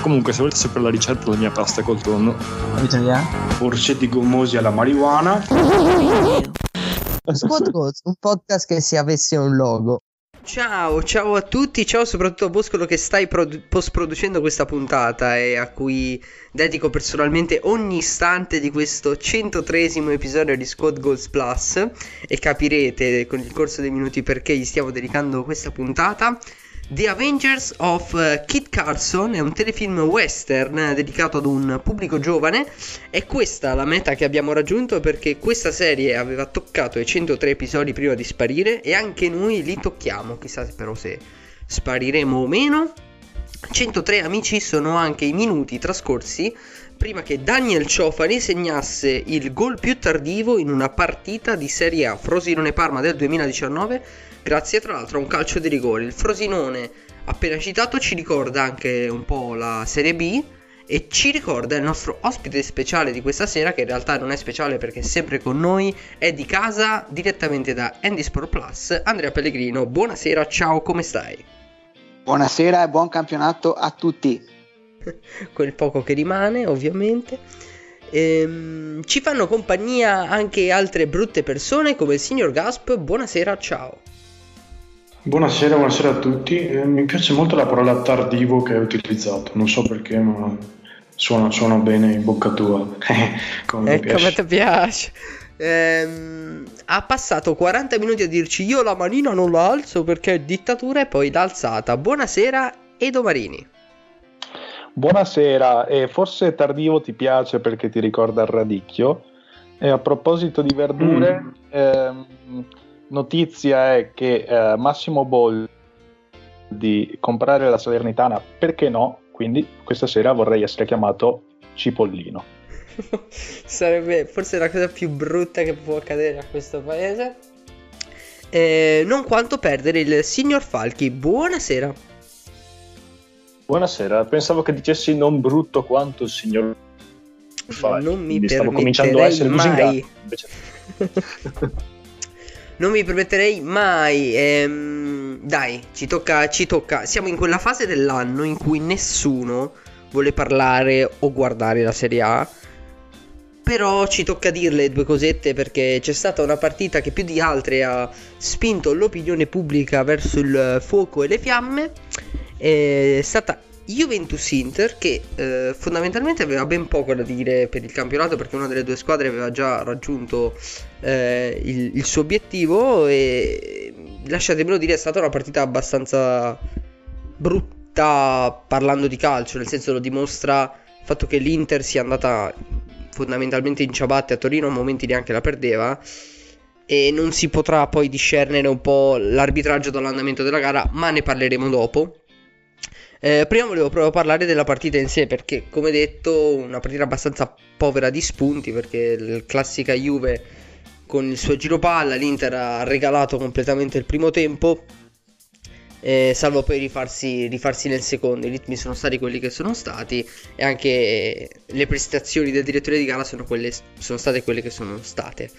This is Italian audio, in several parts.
Comunque, se volete sapere la ricetta della mia pasta col tonno? Orsetti gommosi alla marijuana. Squad Goals, un podcast che se avesse un logo. Ciao, ciao a tutti, ciao soprattutto a Boscolo che stai produ- post-producendo questa puntata e a cui dedico personalmente ogni istante di questo 103esimo episodio di Squad Goals Plus e capirete con il corso dei minuti perché gli stiamo dedicando questa puntata. The Avengers of eh, Kit Carson è un telefilm western dedicato ad un pubblico giovane. È questa la meta che abbiamo raggiunto perché questa serie aveva toccato i 103 episodi prima di sparire e anche noi li tocchiamo. Chissà però se spariremo o meno. 103 amici sono anche i minuti trascorsi prima che Daniel Ciofani segnasse il gol più tardivo in una partita di Serie A Frosinone-Parma del 2019 grazie tra l'altro a un calcio di rigore. Il Frosinone appena citato ci ricorda anche un po' la Serie B e ci ricorda il nostro ospite speciale di questa sera che in realtà non è speciale perché è sempre con noi, è di casa direttamente da Andy Sport Plus, Andrea Pellegrino. Buonasera, ciao, come stai? Buonasera e buon campionato a tutti. quel poco che rimane, ovviamente. Ehm, ci fanno compagnia anche altre brutte persone come il signor Gasp. Buonasera, ciao. Buonasera, buonasera a tutti. Eh, mi piace molto la parola tardivo che hai utilizzato. Non so perché, ma suona, suona bene in bocca tua. Come Ecco, piace. come ti piace. Ehm, ha passato 40 minuti a dirci io la manina non la alzo perché è dittatura e poi l'ha alzata. Buonasera, Edo Marini. Buonasera, e forse tardivo ti piace perché ti ricorda il radicchio. E a proposito di verdure, Mm. ehm, notizia è che eh, Massimo Boldi di comprare la Salernitana, perché no? Quindi questa sera vorrei essere chiamato Cipollino. Sarebbe forse la cosa più brutta che può accadere a questo paese. Eh, non quanto perdere il signor Falchi. Buonasera. Buonasera, pensavo che dicessi non brutto quanto il signor Falchi. Non mi quindi stavo cominciando a essere permetterei lusingato. mai. Invece... Non mi permetterei mai. ehm, dai, ci tocca, ci tocca. Siamo in quella fase dell'anno in cui nessuno vuole parlare o guardare la Serie A. Però ci tocca dirle due cosette perché c'è stata una partita che più di altre ha spinto l'opinione pubblica verso il fuoco e le fiamme. È stata Juventus Inter che eh, fondamentalmente aveva ben poco da dire per il campionato perché una delle due squadre aveva già raggiunto eh, il, il suo obiettivo e lasciatemelo dire è stata una partita abbastanza brutta parlando di calcio, nel senso lo dimostra il fatto che l'Inter sia andata fondamentalmente in ciabatte a Torino, a momenti neanche la perdeva e non si potrà poi discernere un po' l'arbitraggio dall'andamento della gara, ma ne parleremo dopo. Eh, prima volevo proprio parlare della partita in sé perché come detto una partita abbastanza povera di spunti perché la classica Juve con il suo giro palla l'Inter ha regalato completamente il primo tempo eh, salvo poi rifarsi, rifarsi nel secondo. I ritmi sono stati quelli che sono stati e anche le prestazioni del direttore di gara sono, quelle, sono state quelle che sono state.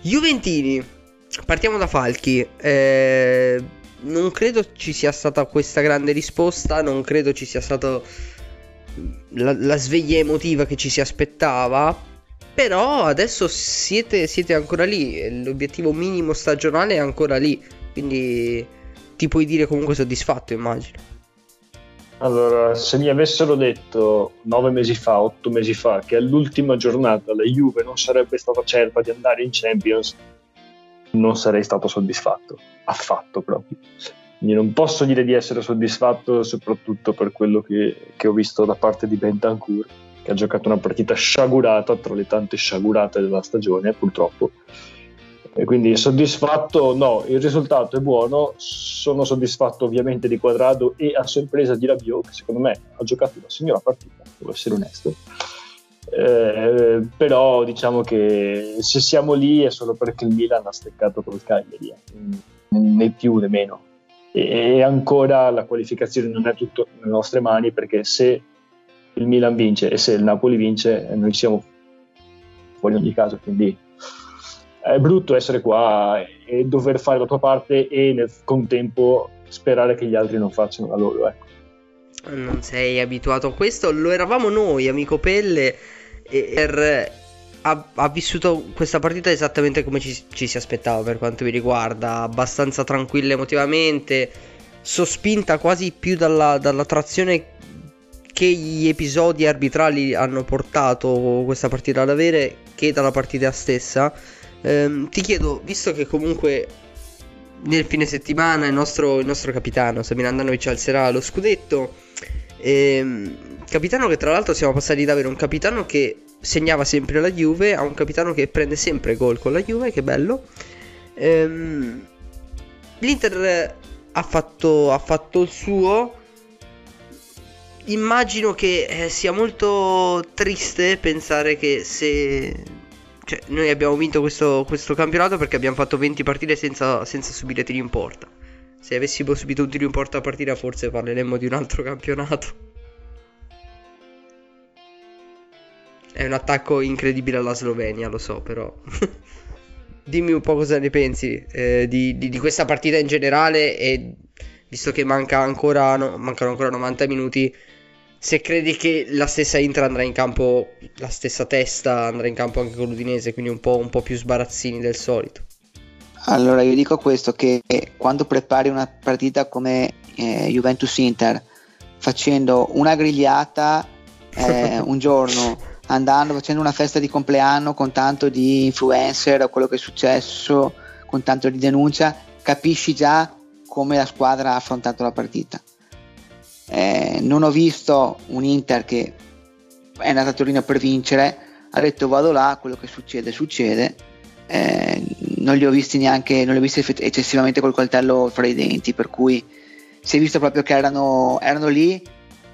Juventini partiamo da Falchi. Eh, non credo ci sia stata questa grande risposta, non credo ci sia stata la, la sveglia emotiva che ci si aspettava. Però adesso siete, siete ancora lì, l'obiettivo minimo stagionale è ancora lì, quindi ti puoi dire comunque soddisfatto, immagino. Allora, se mi avessero detto nove mesi fa, otto mesi fa, che all'ultima giornata la Juve non sarebbe stata certa di andare in Champions, non sarei stato soddisfatto, affatto proprio. Quindi non posso dire di essere soddisfatto soprattutto per quello che, che ho visto da parte di Bentancur, che ha giocato una partita sciagurata tra le tante sciagurate della stagione, purtroppo. E quindi soddisfatto, no, il risultato è buono, sono soddisfatto ovviamente di Quadrado e a sorpresa di Rabiot, che secondo me ha giocato una signora partita, devo essere onesto. Eh, però diciamo che se siamo lì è solo perché il Milan ha steccato col Cagliari, eh. né più né meno. E, ancora la qualificazione non è tutto nelle nostre mani perché se il Milan vince e se il Napoli vince eh, noi siamo fuori in ogni caso, quindi è brutto essere qua e dover fare la tua parte e nel contempo sperare che gli altri non facciano la loro. Ecco. Non sei abituato a questo, lo eravamo noi, amico Pelle, er, ha, ha, vissuto questa partita esattamente come ci, ci, si aspettava per quanto mi riguarda, abbastanza tranquilla emotivamente, sospinta quasi più dalla, dalla trazione che gli episodi arbitrali hanno portato questa partita ad avere che dalla partita stessa. Ehm, ti chiedo, visto che comunque nel fine settimana il nostro, il nostro capitano Samir Andanovic alzerà lo scudetto, ehm, capitano che tra l'altro siamo passati da avere un capitano che segnava sempre la Juve a un capitano che prende sempre gol con la Juve, che bello. Ehm, L'Inter ha fatto, ha fatto il suo immagino che eh, sia molto triste pensare che se... Cioè, noi abbiamo vinto questo, questo campionato perché abbiamo fatto 20 partite senza, senza subire tiri in porta. Se avessimo subito un tiro in porta a partita forse parleremmo di un altro campionato. È un attacco incredibile alla Slovenia, lo so, però. Dimmi un po' cosa ne pensi eh, di, di, di, questa partita in generale e visto che manca ancora, no, mancano ancora 90 minuti, se credi che la stessa Inter andrà in campo, la stessa testa andrà in campo anche con l'Udinese, quindi un po', un po più sbarazzini del solito. Allora io dico questo, che quando prepari una partita come eh, Juventus-Inter, facendo una grigliata eh, un giorno, andando, facendo una festa di compleanno con tanto di influencer o quello che è successo, con tanto di denuncia, capisci già come la squadra ha affrontato la partita eh, non ho visto un Inter che è andato a Torino per vincere, ha detto vado là, quello che succede succede, eh, non li ho visti neanche, non li ho visti eccessivamente col coltello fra i denti, per cui si è visto proprio che erano, erano lì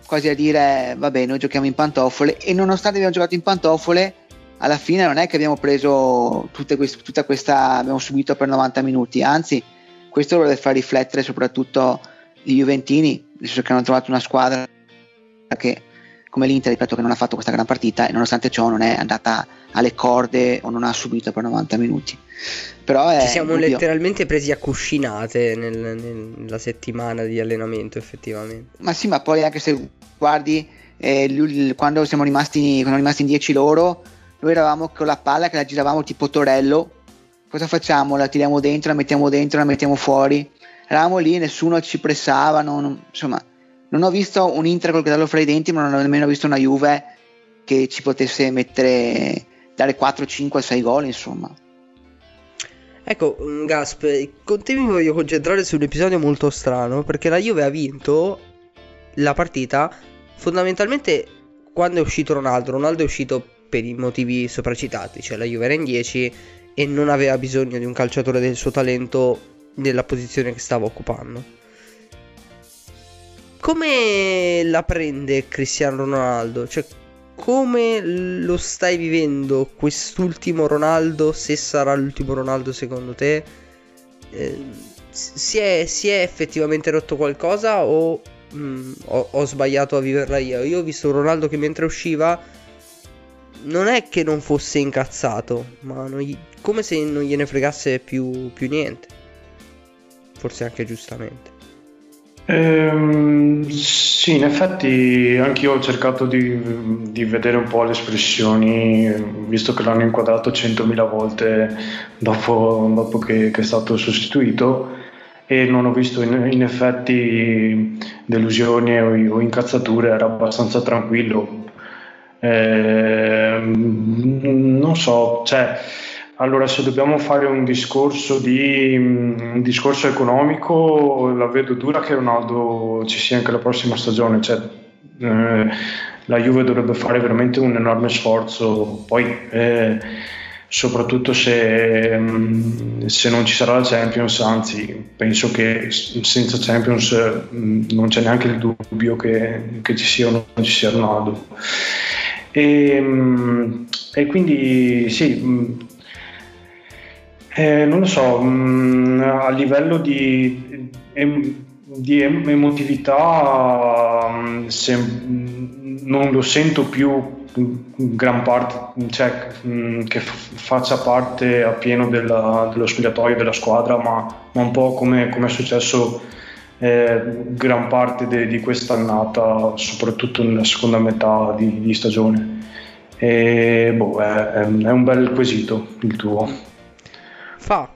quasi a dire vabbè noi giochiamo in pantofole. E nonostante abbiamo giocato in pantofole alla fine non è che abbiamo preso queste, tutta questa abbiamo subito per 90 minuti anzi questo dovrebbe far riflettere soprattutto i Juventini nel senso che hanno trovato una squadra che come l'Inter, ripeto, che non ha fatto questa gran partita e nonostante ciò non è andata alle corde o non ha subito per 90 minuti. Però è, Ci siamo oddio. letteralmente presi a cuscinate nel, nel, nella settimana di allenamento, effettivamente. Ma sì, ma poi anche se guardi eh, quando siamo rimasti, quando rimasti in 10 loro, noi eravamo con la palla che la giravamo tipo Torello. Cosa facciamo? La tiriamo dentro, la mettiamo dentro, la mettiamo fuori eravamo lì, nessuno ci pressava, non, insomma, non ho visto un Inter col cadello fra i denti, ma non ho nemmeno visto una Juve che ci potesse mettere, dare 4, 5, 6 gol, insomma. Ecco, mm, Gasp, con te mi voglio concentrare su un episodio molto strano, perché la Juve ha vinto la partita fondamentalmente quando è uscito Ronaldo. Ronaldo è uscito per i motivi sopracitati, cioè la Juve era in 10 e non aveva bisogno di un calciatore del suo talento nella posizione che stava occupando. Come la prende Cristiano Ronaldo? Cioè, come lo stai vivendo quest'ultimo Ronaldo? Se sarà l'ultimo Ronaldo secondo te? Eh, si, è, si, è, effettivamente rotto qualcosa o mh, mm, ho, ho, sbagliato a viverla io? Io ho visto Ronaldo che mentre usciva non è che non fosse incazzato, ma gli, come se non gliene fregasse più, più niente forse anche giustamente. Ehm, sì, in effetti anch'io ho cercato di, di, vedere un po' le espressioni, visto che l'hanno inquadrato 100.000 volte dopo, dopo che, che, è stato sostituito e non ho visto in, in effetti delusioni o, o, incazzature, era abbastanza tranquillo. Ehm, non so, cioè allora, se dobbiamo fare un discorso, di, un discorso economico, la vedo dura che Ronaldo ci sia anche la prossima stagione. Cioè, eh, la Juve dovrebbe fare veramente un enorme sforzo. Poi, eh, soprattutto se, mm, se, non ci sarà la Champions, anzi, penso che senza Champions mm, non c'è neanche il dubbio che, che ci sia o non ci sia Ronaldo. E, mm, e quindi sì, mm, eh, non lo so, mm, a livello di, di em- emotività mm, se- mm, non lo sento più gran parte, cioè che faccia parte appieno della- dello spogliatoio della squadra, ma, ma un po' come, come è successo eh, gran parte de- di questa annata, soprattutto nella seconda metà di, di stagione. E boh, è- è un bel quesito il tuo. Fa.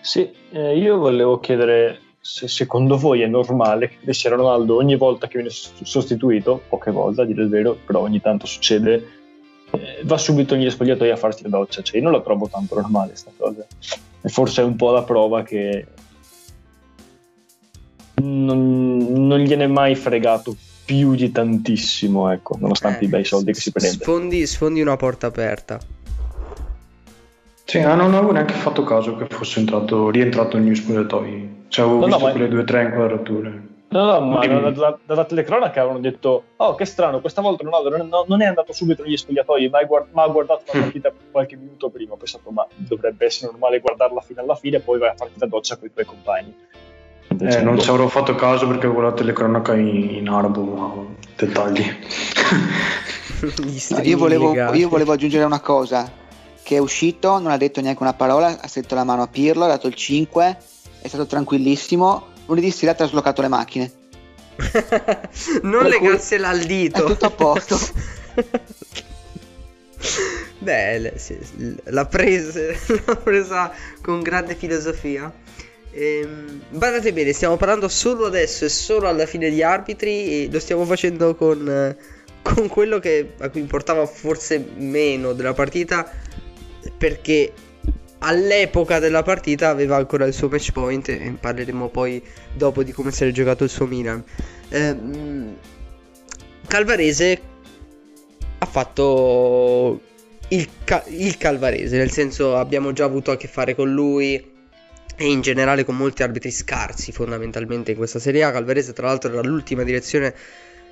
Sì, eh, io volevo chiedere se secondo voi è normale che Cristiano Ronaldo ogni volta che viene sostituito, poche volte a dire il vero, però ogni tanto succede, eh, va subito negli spogliatoi a farsi la doccia. Cioè, io non la trovo tanto normale sta cosa. E forse è un po' la prova che non, non gliene è mai fregato più di tantissimo, ecco, nonostante Eh, i bei soldi che si prende. Sfondi, sfondi una porta aperta. Sì, ah, non avevo neanche fatto caso che fosse entrato, rientrato negli spogliatoi. Cioè, avevo No, no, visto ma- quelle due o tre inquadrature. No, no, ma Dimmi. da- da- dalla telecronaca avevano detto: Oh, che strano, questa volta Ronaldo non, no- non è andato subito negli spogliatoi, ma, guard- ma ha guardato la Mm. partita qualche minuto prima. Ho pensato, ma dovrebbe essere normale guardarla fino alla fine e poi vai a farti la doccia con i tuoi compagni. Eh, non boh. ci avrò fatto caso perché avevo la telecronaca in, in arabo, ma dettagli. Gli No, io, volevo, io volevo aggiungere una cosa, che è uscito, non ha detto neanche una parola, ha stretto la mano a Pirlo, ha dato il 5, è stato tranquillissimo, lunedì sera ha traslocato le macchine. non legarsela al dito. È tutto a posto. Beh, sì, l'ha presa, l'ha presa con grande filosofia. Ehm, badate bene, stiamo parlando solo adesso e solo alla fine di arbitri e lo stiamo facendo con, con quello che a cui importava forse meno della partita perché all'epoca della partita aveva ancora il suo match point e parleremo poi dopo di come si era giocato il suo Milan. Ehm, Calvarese ha fatto il, ca- il Calvarese, nel senso abbiamo già avuto a che fare con lui e in generale con molti arbitri scarsi fondamentalmente in questa Serie A. Calvarese tra l'altro era l'ultima direzione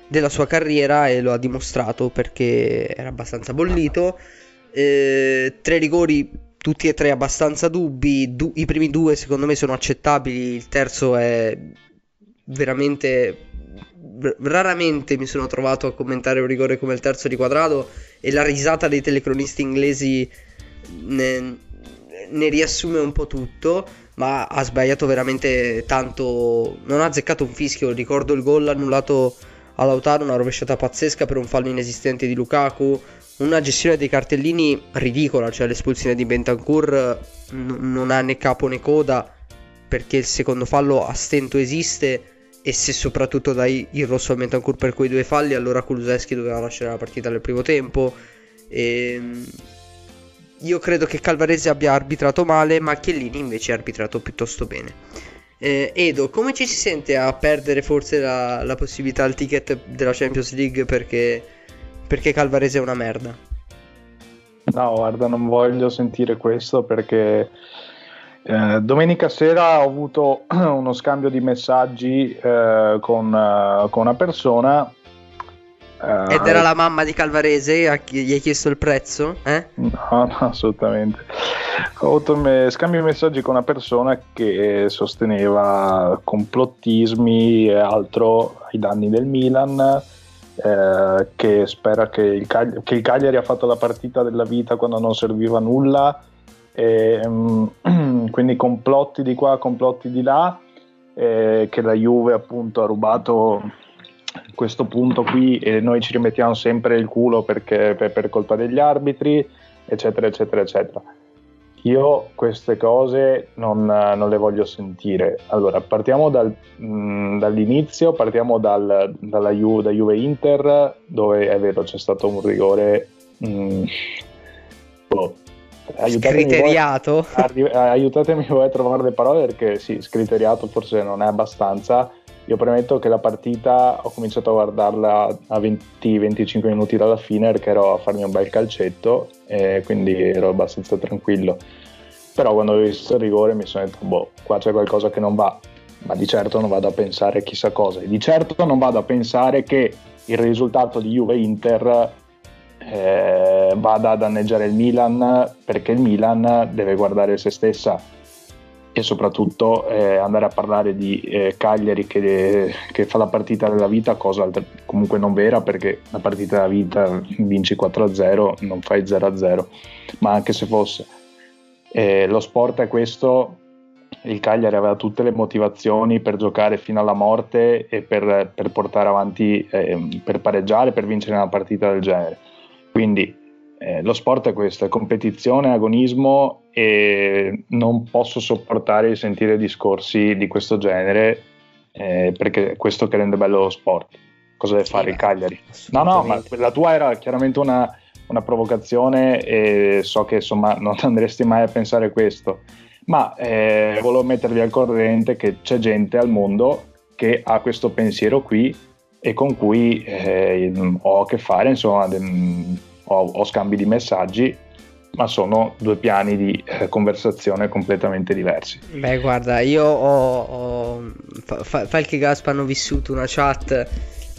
della sua carriera e lo ha dimostrato perché era abbastanza bollito. Eh, tre rigori, tutti e tre abbastanza dubbi. Du- I primi due secondo me sono accettabili, il terzo è veramente raramente mi sono trovato a commentare un rigore come il terzo di quadrato e la risata dei telecronisti inglesi ne, ne riassume un po' tutto ma ha sbagliato veramente tanto. Non ha azzeccato un fischio. Ricordo il gol annullato a Lautaro una rovesciata pazzesca per un fallo inesistente di Lukaku una gestione dei cartellini ridicola cioè l'espulsione di Bentancur n- non ha né capo né coda perché il secondo fallo a stento esiste e se soprattutto dai il rosso al Bentancur per quei due falli allora Kuluseschi doveva lasciare la partita nel primo tempo. Ehm, io credo che Calvarese abbia arbitrato male ma Chiellini invece ha arbitrato piuttosto bene. Eh, Edo come ci si sente a perdere forse la, la possibilità al ticket della Champions League? Perché, perché Calvarese è una merda No, guarda, non voglio sentire questo perché eh, domenica sera ho avuto uno scambio di messaggi eh, con, eh, con una persona. eh, ed era la mamma di Calvarese gli hai chiesto il prezzo eh? No, no, assolutamente. Ho avuto me- scambio di messaggi con una persona che sosteneva complottismi e altro ai danni del Milan, eh, che spera che il, Cagli- che il Cagliari ha fatto la partita della vita quando non serviva nulla, e, mm, quindi complotti di qua, complotti di là, eh, che la Juve appunto ha rubato questo punto qui e noi ci rimettiamo sempre il culo perché per, per colpa degli arbitri, eccetera, eccetera, eccetera. Io queste cose non, non le voglio sentire. Allora, partiamo dal- mh, dall'inizio, partiamo dal- dalla Ju- da Juve Inter, dove è vero c'è stato un rigore. mh, boh, aiutatemi voi- Arri- aiutatemi voi a trovare le parole perché sì, scriteriato forse non è abbastanza. Io premetto che la partita ho cominciato a guardarla a 20-25 minuti dalla fine perché ero a farmi un bel calcetto e quindi ero abbastanza tranquillo. Però quando ho visto il rigore mi sono detto, boh, qua c'è qualcosa che non va, ma di certo non vado a pensare chissà cosa. E di certo non vado a pensare che il risultato di Juve-Inter eh, vada a danneggiare il Milan perché il Milan deve guardare se stessa e soprattutto eh, andare a parlare di eh, Cagliari che, che, fa la partita della vita, cosa comunque non vera perché la partita della vita vinci 4-0, non fai 0-0, ma anche se fosse. Eh, lo sport è questo, il Cagliari aveva tutte le motivazioni per giocare fino alla morte e per, per portare avanti, eh, per pareggiare, per vincere una partita del genere. Quindi eh, lo sport è questo, è competizione, agonismo e non posso sopportare di sentire discorsi di questo genere eh, perché è questo che rende bello lo sport. Cosa deve fare il Cagliari? No, no, ma la tua era chiaramente una, una provocazione e so che insomma non andresti mai a pensare questo, ma eh, volevo mettervi al corrente che c'è gente al mondo che ha questo pensiero qui e con cui eh, ho a che fare, insomma, ho, ho scambi di messaggi ma sono due piani di eh, conversazione completamente diversi. Beh, guarda, io ho, ho fa, Falchi Gaspa hanno vissuto una chat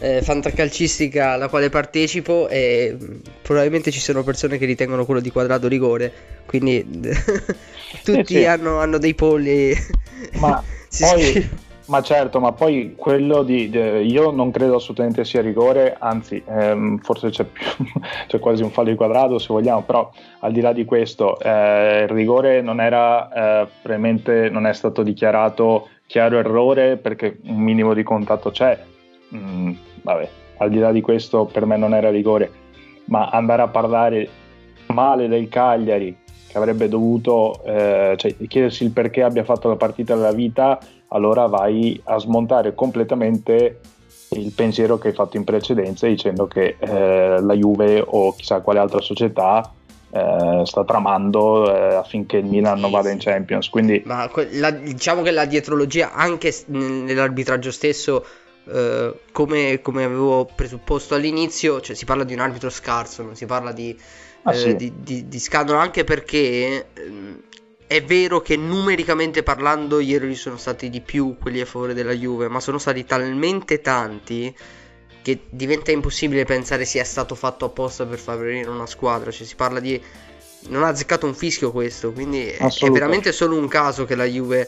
eh, fantacalcistica alla quale partecipo e probabilmente ci sono persone che ritengono quello di quadrato rigore, quindi tutti sì, sì. Hanno, hanno, dei polli. Ma poi, ma certo, ma poi quello di, di, io non credo assolutamente sia rigore, anzi ehm, forse c'è, più, c'è, quasi un fallo di quadrato se vogliamo, però al di là di questo eh, il rigore non era eh, probabilmente non è stato dichiarato chiaro errore perché un minimo di contatto c'è. Mm, vabbè, al di là di questo per me non era rigore, ma andare a parlare male del Cagliari che avrebbe dovuto eh, cioè, chiedersi il perché abbia fatto la partita della vita allora vai a smontare completamente il pensiero che hai fatto in precedenza dicendo che eh, la Juve o chissà quale altra società eh, sta tramando eh, affinché il Milan non vada in Champions. Quindi... Ma la, diciamo che la dietrologia anche nell'arbitraggio stesso, eh, come, come, avevo presupposto all'inizio, cioè si parla di un arbitro scarso, non si parla di, ah, sì. Eh, di, di, di scandalo, anche perché ehm, è vero che numericamente parlando gli errori sono stati di più quelli a favore della Juve, ma sono stati talmente tanti che diventa impossibile pensare sia stato fatto apposta per favorire una squadra. Cioè si parla di... Non ha azzeccato un fischio questo, quindi è veramente solo un caso che la Juve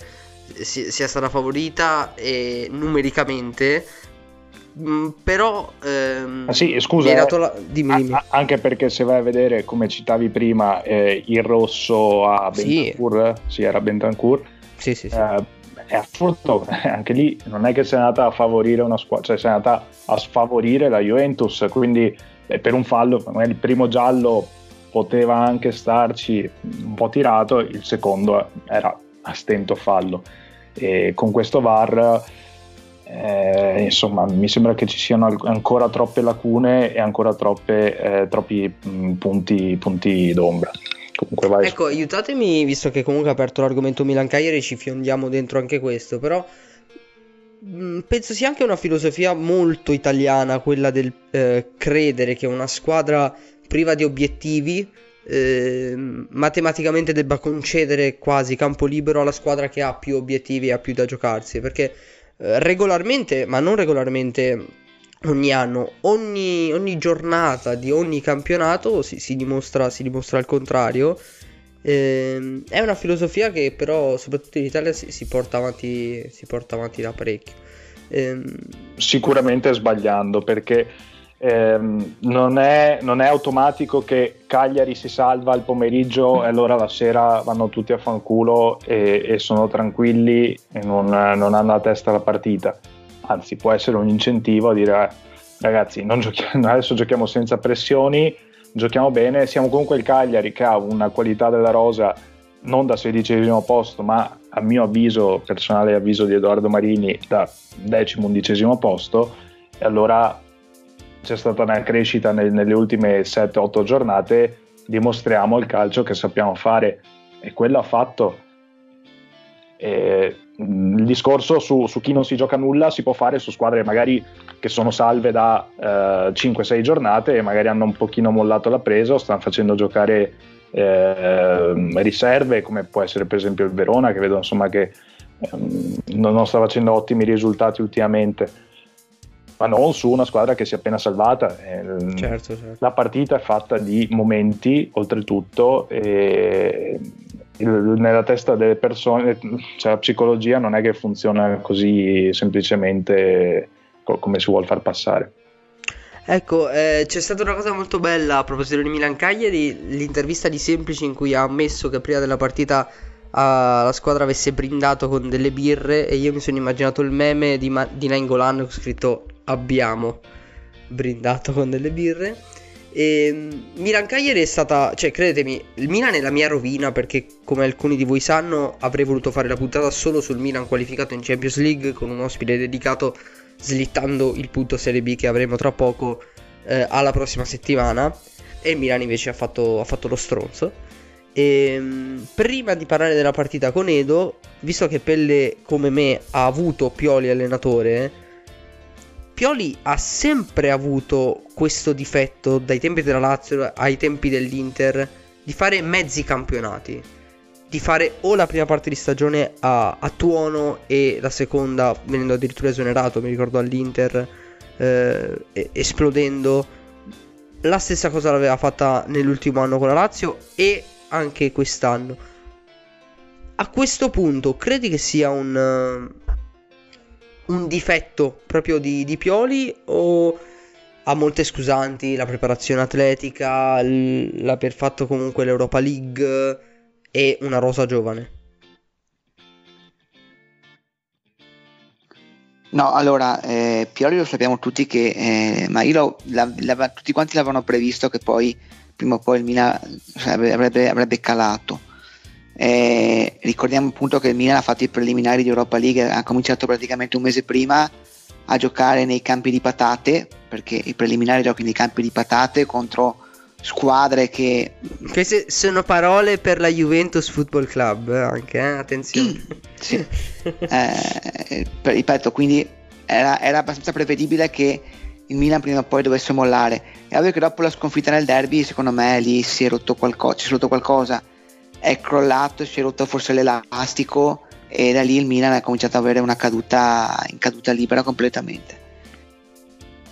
sia stata favorita e numericamente però ehm, ah, sì, scusa, eh, la... dimmi, dimmi. A- anche perché se vai a vedere come citavi prima eh, il rosso a Bentancur, sì, sì era Bentancur sì, sì, sì. Eh, è assurdo anche lì non è che sia andata a favorire una squadra cioè sia andata a sfavorire la Juventus quindi eh, per un fallo magari il primo giallo poteva anche starci un po' tirato il secondo era a stento fallo e con questo VAR eh, insomma, mi sembra che ci siano ancora troppe lacune e ancora troppe, eh, troppi mh, punti, punti, d'ombra. Comunque vai. Ecco, aiutatemi, visto che comunque ha aperto l'argomento Milan Cagliari, ci fiondiamo dentro anche questo, però mh, penso sia anche una filosofia molto italiana quella del eh, credere che una squadra priva di obiettivi eh, matematicamente debba concedere quasi campo libero alla squadra che ha più obiettivi e ha più da giocarsi, perché regolarmente, ma non regolarmente ogni anno, ogni, ogni giornata di ogni campionato si, si, dimostra, si dimostra, il contrario. Eh, è una filosofia che però soprattutto in Italia si, si, porta, avanti, si porta avanti da parecchio. Eh, Sicuramente sbagliando perché ehm, non, è, non, è, automatico che Cagliari si salva il pomeriggio e allora la sera vanno tutti a fanculo e, e sono tranquilli e non, non, hanno a testa la partita. Anzi, può essere un incentivo a dire eh, ragazzi, giochiamo, adesso giochiamo senza pressioni, giochiamo bene, siamo comunque il Cagliari che ha una qualità della rosa non da sedicesimo posto, ma a mio avviso, personale avviso di Edoardo Marini, da decimo, undicesimo posto, e allora c'è stata una crescita nel, nelle ultime 7-8 giornate, dimostriamo il calcio che sappiamo fare e quello ha fatto. E il discorso su, su, chi non si gioca nulla si può fare su squadre magari che sono salve da eh, 5-6 giornate e magari hanno un pochino mollato la presa, stanno facendo giocare eh, riserve come può essere per esempio il Verona che vedo insomma che eh, non sta facendo ottimi risultati ultimamente ma non su una squadra che si è appena salvata. Eh, Certo, certo. La partita è fatta di momenti, oltretutto, e nella testa delle persone, cioè la psicologia non è che funziona così semplicemente co- come si vuole far passare. Ecco, eh, c'è stata una cosa molto bella a proposito di Milan Cagliari, l'intervista di Semplici in cui ha ammesso che prima della partita ah, la squadra avesse brindato con delle birre e io mi sono immaginato il meme di, Ma- di Nainggolan con scritto abbiamo brindato con delle birre. E mm, Milan Cagliari è stata, cioè credetemi, il Milan è la mia rovina perché come alcuni di voi sanno avrei voluto fare la puntata solo sul Milan qualificato in Champions League con un ospite dedicato slittando il punto Serie B che avremo tra poco eh, alla prossima settimana e il Milan invece ha fatto, ha fatto lo stronzo. E, mh, prima di parlare della partita con Edo, visto che Pelle come me ha avuto Pioli allenatore, Pioli ha sempre avuto questo difetto dai tempi della Lazio ai tempi dell'Inter di fare mezzi campionati. Di fare o la prima parte di stagione a, a tuono e la seconda venendo addirittura esonerato, mi ricordo all'Inter, eh, esplodendo. La stessa cosa l'aveva fatta nell'ultimo anno con la Lazio e anche quest'anno. A questo punto, credi che sia un, un difetto proprio di, di Pioli o ha molte scusanti, la preparazione atletica, l'aver fatto comunque l'Europa League e una rosa giovane? No, allora, eh, Pioli lo sappiamo tutti che, eh, ma io la- la- tutti quanti l'avevano previsto che poi prima o poi il Milan cioè, avrebbe, avrebbe calato. Eh, ricordiamo appunto che il Milan ha fatto i preliminari di Europa League, ha cominciato praticamente un mese prima a giocare nei campi di patate, perché i preliminari giochi nei campi di patate contro squadre che Queste sono parole per la Juventus Football Club, eh, anche, eh? attenzione. Sì. Eh, ripeto, quindi era, era abbastanza prevedibile che il Milan prima o poi dovesse mollare. È ovvio che dopo la sconfitta nel derby, secondo me lì si è rotto qualcosa, si è rotto qualcosa, è crollato, si è rotto forse l'elastico e da lì il Milan ha cominciato ad avere una caduta in caduta libera completamente.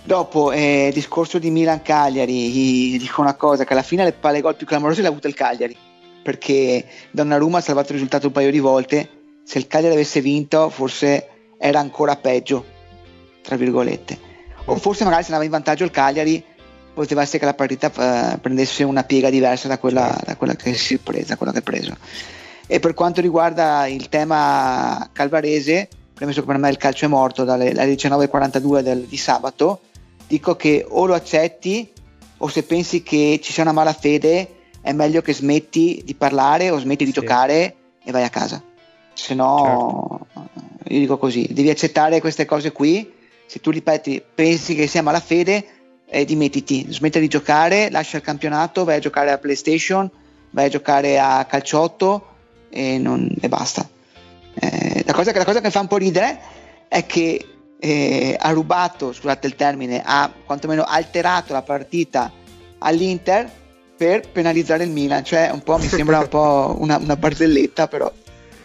Dopo, eh, discorso di Milan-Cagliari, dico una cosa, che alla fine le palle gol più clamorose le ha il Cagliari, perché Donnarumma ha salvato il risultato un paio di volte, se il Cagliari avesse vinto forse era ancora peggio, tra virgolette. O forse magari se andava in vantaggio il Cagliari poteva essere che la partita eh, prendesse una piega diversa da quella, da quella che si è presa, quella che ha preso. E per quanto riguarda il tema calvarese, premesso che per me il calcio è morto dalle, dalle 19.42 del- di sabato, dico che o lo accetti o se pensi che ci sia una malafede è meglio che smetti di parlare o smetti di Sì. giocare e vai a casa. Se no, io dico così, devi accettare queste cose qui. Se tu ripeti, pensi che sia malafede, eh, dimettiti, smetti di giocare, lascia il campionato, vai a giocare a PlayStation, vai a giocare a calciotto e, non- e basta. Eh, la, cosa, che- la cosa che fa un po' ridere è che eh, ha rubato, scusate il termine, ha quantomeno alterato la partita all'Inter per penalizzare il Milan, cioè un po' mi sembra un po' una, una barzelletta però.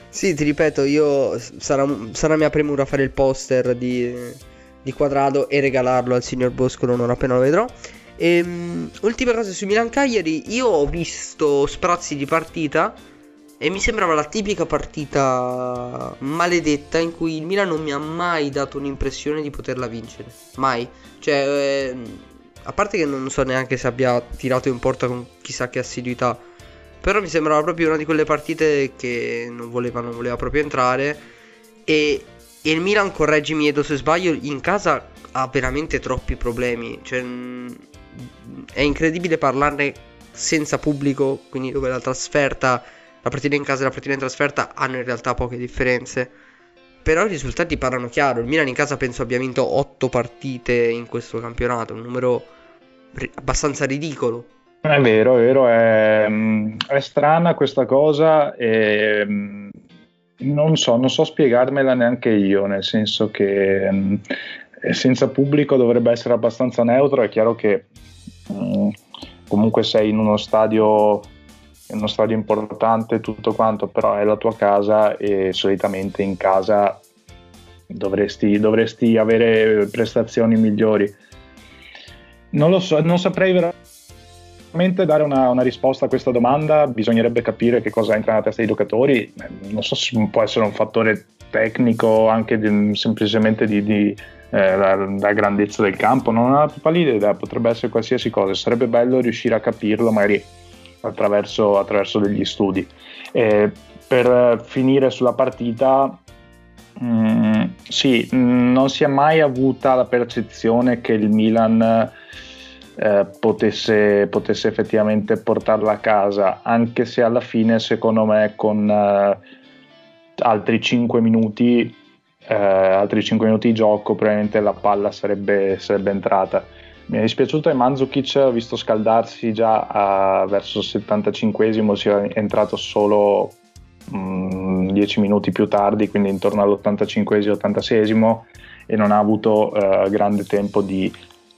Sì, ti ripeto, io sarà, sarà mia premura fare il poster di, di Quadrado e regalarlo al signor Boscolo non appena lo vedrò. Ehm, ultima cosa su Milan Cagliari, io ho visto sprazzi di partita e mi sembrava la tipica partita maledetta in cui il Milan non mi ha mai dato un'impressione di poterla vincere. Mai. Cioè, ehm, a parte che non so neanche se abbia tirato in porta con chissà che assiduità. Però mi sembrava proprio una di quelle partite che non voleva, non voleva proprio entrare. E, e il Milan, correggimi Edo se sbaglio, in casa ha veramente troppi problemi. Cioè, mh, è incredibile parlarne senza pubblico, quindi dove la trasferta, la partita in casa e la partita in trasferta hanno in realtà poche differenze. Però i risultati parlano chiaro. Il Milan in casa penso abbia vinto 8 partite in questo campionato, un numero ri- abbastanza ridicolo. È vero, è vero, è, mm, è strana questa cosa e mm, non so, non so spiegarmela neanche io, nel senso che mm, senza pubblico dovrebbe essere abbastanza neutro, è chiaro che mm, comunque sei in uno stadio, in uno stadio importante tutto quanto, però è la tua casa e solitamente in casa dovresti, dovresti avere prestazioni migliori. Non lo so, non saprei veramente dare una, una, risposta a questa domanda, bisognerebbe capire che cosa entra nella testa dei giocatori, non so se può essere un fattore tecnico anche di, semplicemente di, di eh, la, la, grandezza del campo, non ho la pallida idea, potrebbe essere qualsiasi cosa, sarebbe bello riuscire a capirlo magari attraverso, attraverso degli studi. Eh, per finire sulla partita, mh, mm, sì, mh, non si è mai avuta la percezione che il Milan eh, potesse, potesse, effettivamente portarla a casa, anche se alla fine, secondo me, con eh, altri 5 minuti, eh, altri 5 minuti di gioco, probabilmente la palla sarebbe, sarebbe entrata. Mi è dispiaciuto e Mandzukic, ho visto scaldarsi già a, verso il 75esimo, si è entrato solo 10 mm, minuti più tardi, quindi intorno all'85esimo-86esimo e non ha avuto uh, grande tempo di,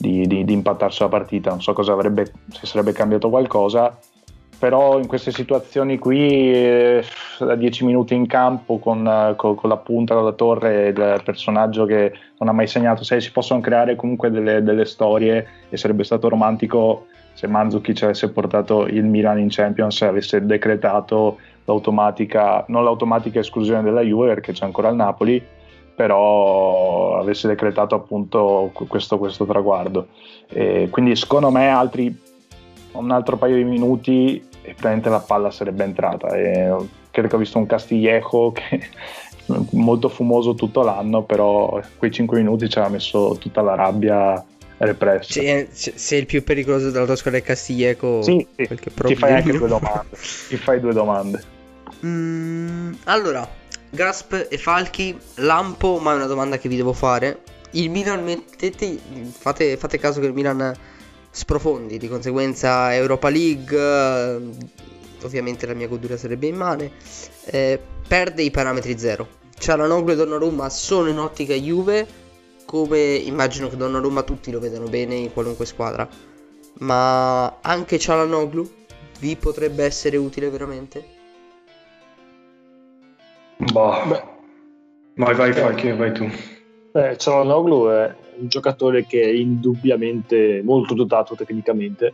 di, di, di impattare sulla partita. Non so cosa avrebbe, se sarebbe cambiato qualcosa, però in queste situazioni qui, eh, da 10 minuti in campo con, eh, con, con, la punta della torre il personaggio che non ha mai segnato, sai, si possono creare comunque delle, delle storie e sarebbe stato romantico se Mandzukic avesse portato il Milan in Champions e avesse decretato l'automatica, non l'automatica esclusione della Juve perché c'è ancora il Napoli, però avesse decretato appunto questo, questo traguardo. E quindi secondo me altri, un altro paio di minuti e praticamente la palla sarebbe entrata. E credo che ho visto un Castiglieco che molto fumoso tutto l'anno, però quei 5 minuti ci aveva messo tutta la rabbia repressa. Sì, se il più pericoloso della tua squadra è Castiglieco, sì, sì. ti fai anche due domande. ti fai due domande. Mm, allora, Gasp e Falchi, Lampo, ma è una domanda che vi devo fare. Il Milan mettete, fate, fate caso che il Milan sprofondi, di conseguenza Europa League, eh, ovviamente la mia godura sarebbe immane, eh, perde i parametri zero. Cialanoglu e Donnarumma sono in ottica Juve, come immagino che Donnarumma tutti lo vedano bene in qualunque squadra, ma anche Cialanoglu vi potrebbe essere utile veramente? Boh. Vai, vai, vai, vai tu. Eh, Cialanoglu è un giocatore che è indubbiamente molto dotato tecnicamente,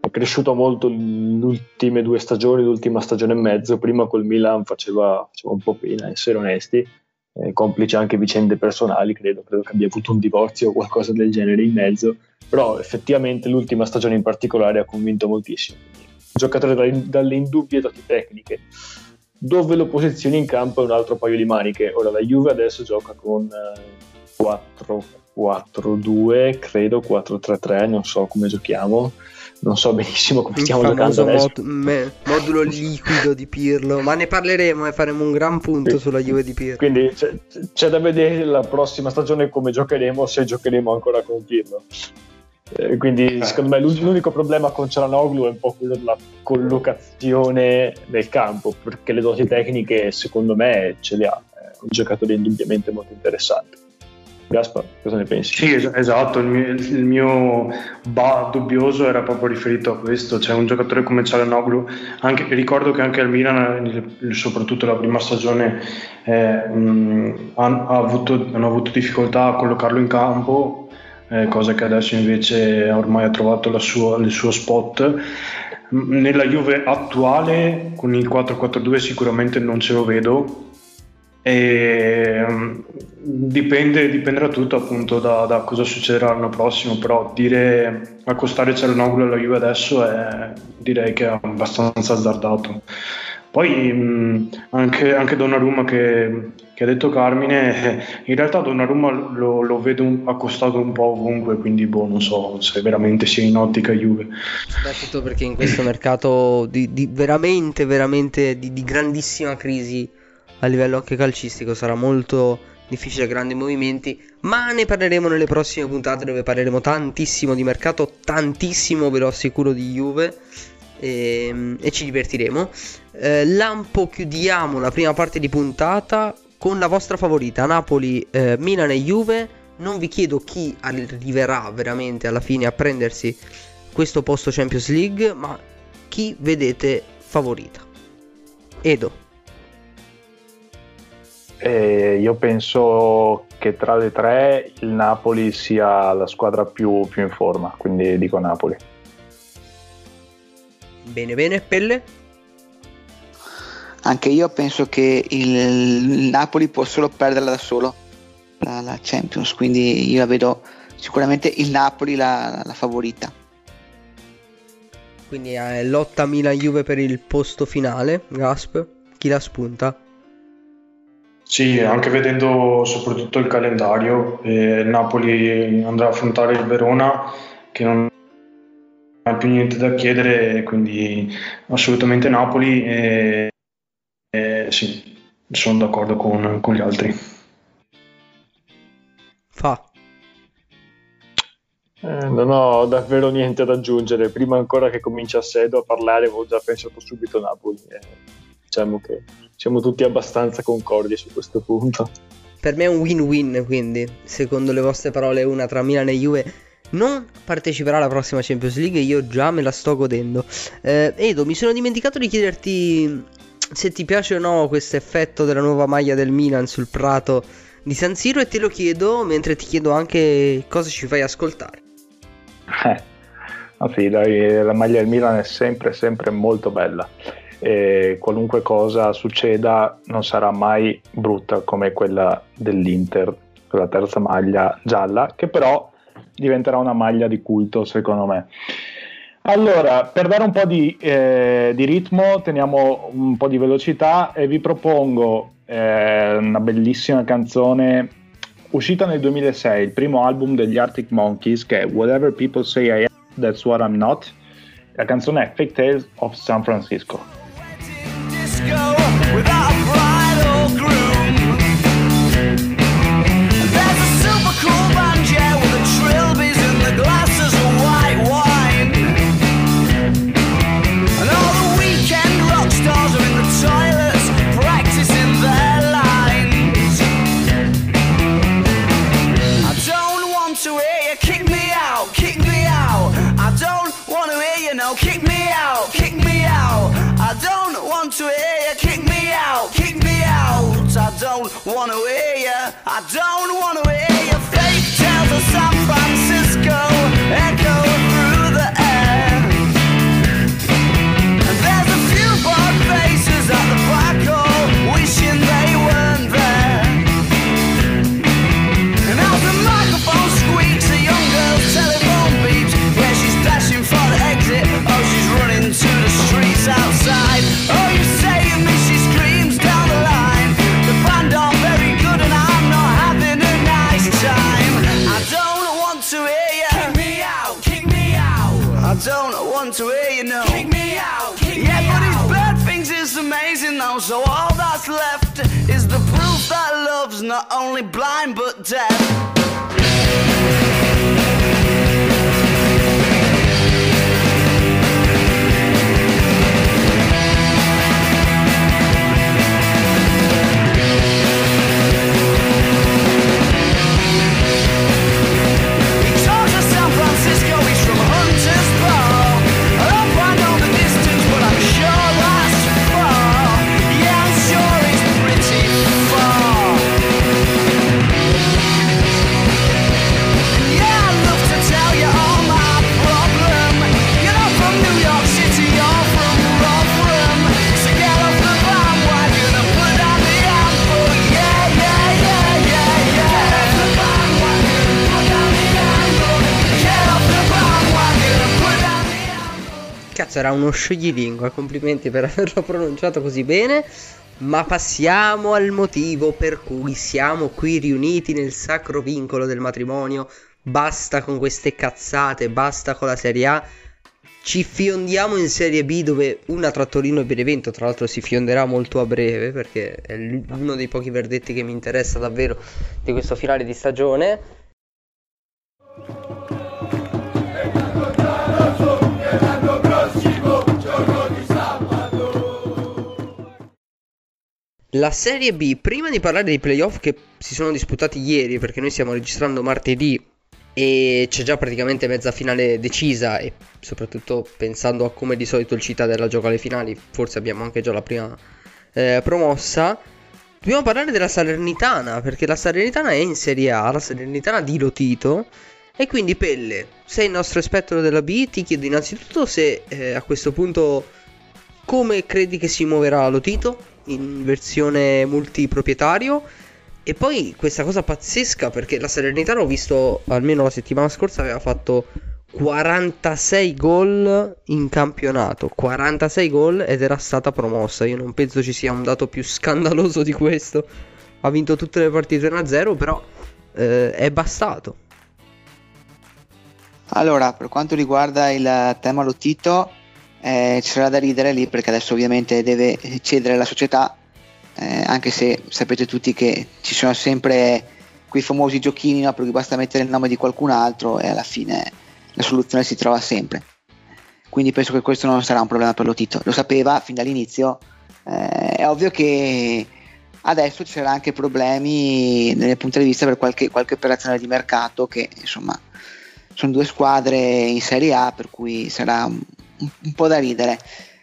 è cresciuto molto nelle ultime due stagioni, l'ultima stagione e mezzo, prima col Milan faceva, faceva un po' pena, essere onesti, eh, complice anche vicende personali, credo, credo che abbia avuto un divorzio o qualcosa del genere in mezzo, però effettivamente l'ultima stagione in particolare ha convinto moltissimo. Giocatore dalle, dalle indubbie doti tecniche, dove lo posizioni in campo è un altro paio di maniche. Ora la Juve adesso gioca con eh, 4 4-2, credo 4-3-3, non so come giochiamo, non so benissimo come stiamo giocando mod- me- modulo liquido di Pirlo, ma ne parleremo e faremo un gran punto sulla Juve di Pirlo. Quindi c'è, c'è, da vedere la prossima stagione come giocheremo, se giocheremo ancora con Pirlo. Eh, quindi eh. secondo me l'unico problema con Cialanoglu è un po' quello della collocazione del campo, perché le doti tecniche secondo me ce le ha, è un giocatore indubbiamente molto interessante. Gaspar, cosa ne pensi? Sì, esatto, il mio, il mio ba dubbioso era proprio riferito a questo, cioè un giocatore come Cialanoglu, anche, ricordo che anche al Milan, soprattutto la prima stagione, eh, mh, ha, ha avuto, hanno avuto difficoltà a collocarlo in campo, eh, cosa che adesso invece ormai ha trovato sua, il suo spot. Nella Juve attuale con il 4-4-2 sicuramente non ce lo vedo, e, um, dipende, dipenderà tutto appunto da, da, cosa succederà l'anno prossimo, però dire accostare Cialanoglu alla Juve adesso è, direi che è abbastanza azzardato. Poi mh, anche, anche Donnarumma che, che, ha detto Carmine, in realtà Donnarumma lo, lo vedo un, accostato un po' ovunque, quindi boh, non so se veramente sia in ottica Juve. Soprattutto perché in questo mercato di, di veramente, veramente di, di grandissima crisi a livello anche calcistico sarà molto difficile grandi movimenti ma ne parleremo nelle prossime puntate dove parleremo tantissimo di mercato tantissimo ve lo assicuro di Juve e, ehm, e ci divertiremo eh, Lampo chiudiamo la prima parte di puntata con la vostra favorita Napoli, eh, Milan e Juve non vi chiedo chi arriverà veramente alla fine a prendersi questo posto Champions League ma chi vedete favorita Edo E io penso che tra le tre il Napoli sia la squadra più, più in forma, quindi dico Napoli. Bene, bene, Pelle? Anche io penso che il, Napoli può solo perderla da solo la, la Champions, quindi io la vedo sicuramente il Napoli la, la favorita. Quindi è lotta Milan-Juve per il posto finale, Gasp. Chi la spunta? Sì, anche vedendo soprattutto il calendario, eh, il Napoli andrà a affrontare il Verona che non ha più niente da chiedere, quindi assolutamente Napoli e, e sì, sono d'accordo con, con gli altri. Fa. Eh, non ho davvero niente da aggiungere. Prima ancora che comincia Sedo a parlare, avevo già pensato subito a Napoli. Eh, diciamo che siamo tutti abbastanza concordi su questo punto. Per me è un win-win, quindi, secondo le vostre parole, una tra Milan e Juve non parteciperà alla prossima Champions League. Io già me la sto godendo. Eh, Edo, mi sono dimenticato di chiederti se ti piace o no questo effetto della nuova maglia del Milan sul prato di San Siro e te lo chiedo mentre ti chiedo anche cosa ci fai ascoltare. Eh, sì, dai, la maglia del Milan è sempre, sempre molto bella. E qualunque cosa succeda non sarà mai brutta come quella dell'Inter, la terza maglia gialla, che però diventerà una maglia di culto secondo me. Allora, per dare un po' di, eh, di ritmo, teniamo un po' di velocità e vi propongo eh, una bellissima canzone uscita nel 2006, il primo album degli Arctic Monkeys che è Whatever People Say I Am, That's What I'm Not. La canzone è Fake Tales of San Francisco. Wanna hear ya. I don't wanna hear your fake tales of San Francisco echo want to hear you, no. Kick me out, kick yeah, but his bird thinks it's amazing now, so all that's left is the proof that love's not only blind but deaf. Cazzo, era uno scioglilingua. Complimenti per averlo pronunciato così bene. Ma passiamo al motivo per cui siamo qui riuniti nel sacro vincolo del matrimonio. Basta con queste cazzate, basta con la Serie A. Ci fiondiamo in Serie B dove una Trattorino e Benevento, tra l'altro, si fionderà molto a breve perché è uno dei pochi verdetti che mi interessa davvero di questo finale di stagione. La Serie B, prima di parlare dei playoff che si sono disputati ieri, perché noi stiamo registrando martedì e c'è già praticamente mezza finale decisa e soprattutto pensando a come di solito il Cittadella gioca le finali, forse abbiamo anche già la prima eh, promossa. Dobbiamo parlare della Salernitana, perché la Salernitana è in Serie A, la Salernitana di Lotito. E quindi Pelle, sei il nostro esperto della B, ti chiedo innanzitutto se eh, a questo punto come credi che si muoverà Lotito in versione multiproprietario. E poi questa cosa pazzesca perché la Salernitana ho visto almeno la settimana scorsa aveva fatto 46 gol in campionato, 46 gol ed era stata promossa. Io non penso ci sia un dato più scandaloso di questo. Ha vinto tutte le partite 1-0, però eh, è bastato. Allora, per quanto riguarda il tema Lottito, eh, c'era da ridere lì perché adesso ovviamente deve cedere la società, eh, anche se sapete tutti che ci sono sempre quei famosi giochini no, per cui basta mettere il nome di qualcun altro e alla fine la soluzione si trova sempre. Quindi penso che questo non sarà un problema per Lotito. Lo sapeva fin dall'inizio. Eh, è ovvio che adesso c'era anche problemi nel punto di vista per qualche, qualche operazione di mercato che insomma sono due squadre in Serie A per cui sarà un, po' da ridere.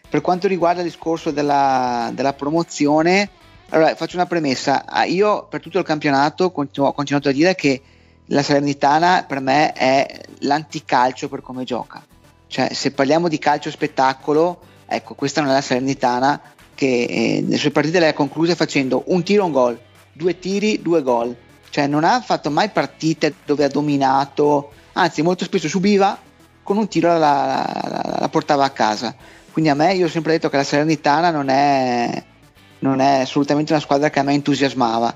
Per quanto riguarda il discorso della, della promozione, allora faccio una premessa. Ah, Io per tutto il campionato continuo, ho continuato a dire che la Salernitana per me è l'anticalcio per come gioca. Cioè, se parliamo di calcio spettacolo, ecco, questa non è la Salernitana che eh, le sue partite le ha concluse facendo un tiro, un gol, due tiri, due gol. Cioè, non ha fatto mai partite dove ha dominato, anzi, molto spesso subiva con un tiro la, la- la- portava a casa. Quindi a me, io ho sempre detto che la Salernitana non è, non è assolutamente una squadra che a me entusiasmava.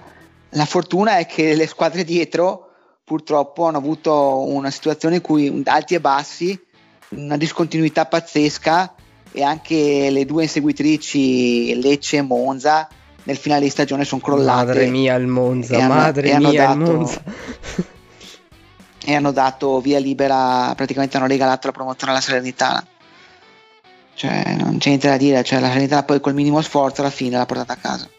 La fortuna è che le squadre dietro purtroppo hanno avuto una situazione in cui alti e bassi, una discontinuità pazzesca e anche le due inseguitrici Lecce e Monza nel finale di stagione sono crollate Madre mia il Monza, hanno- madre hanno mia il dato- Monza. E hanno dato via libera, praticamente hanno regalato la promozione alla Salernitana. Cioè, non c'è niente da dire, cioè la Salernitana poi col minimo sforzo alla fine l'ha portata a casa.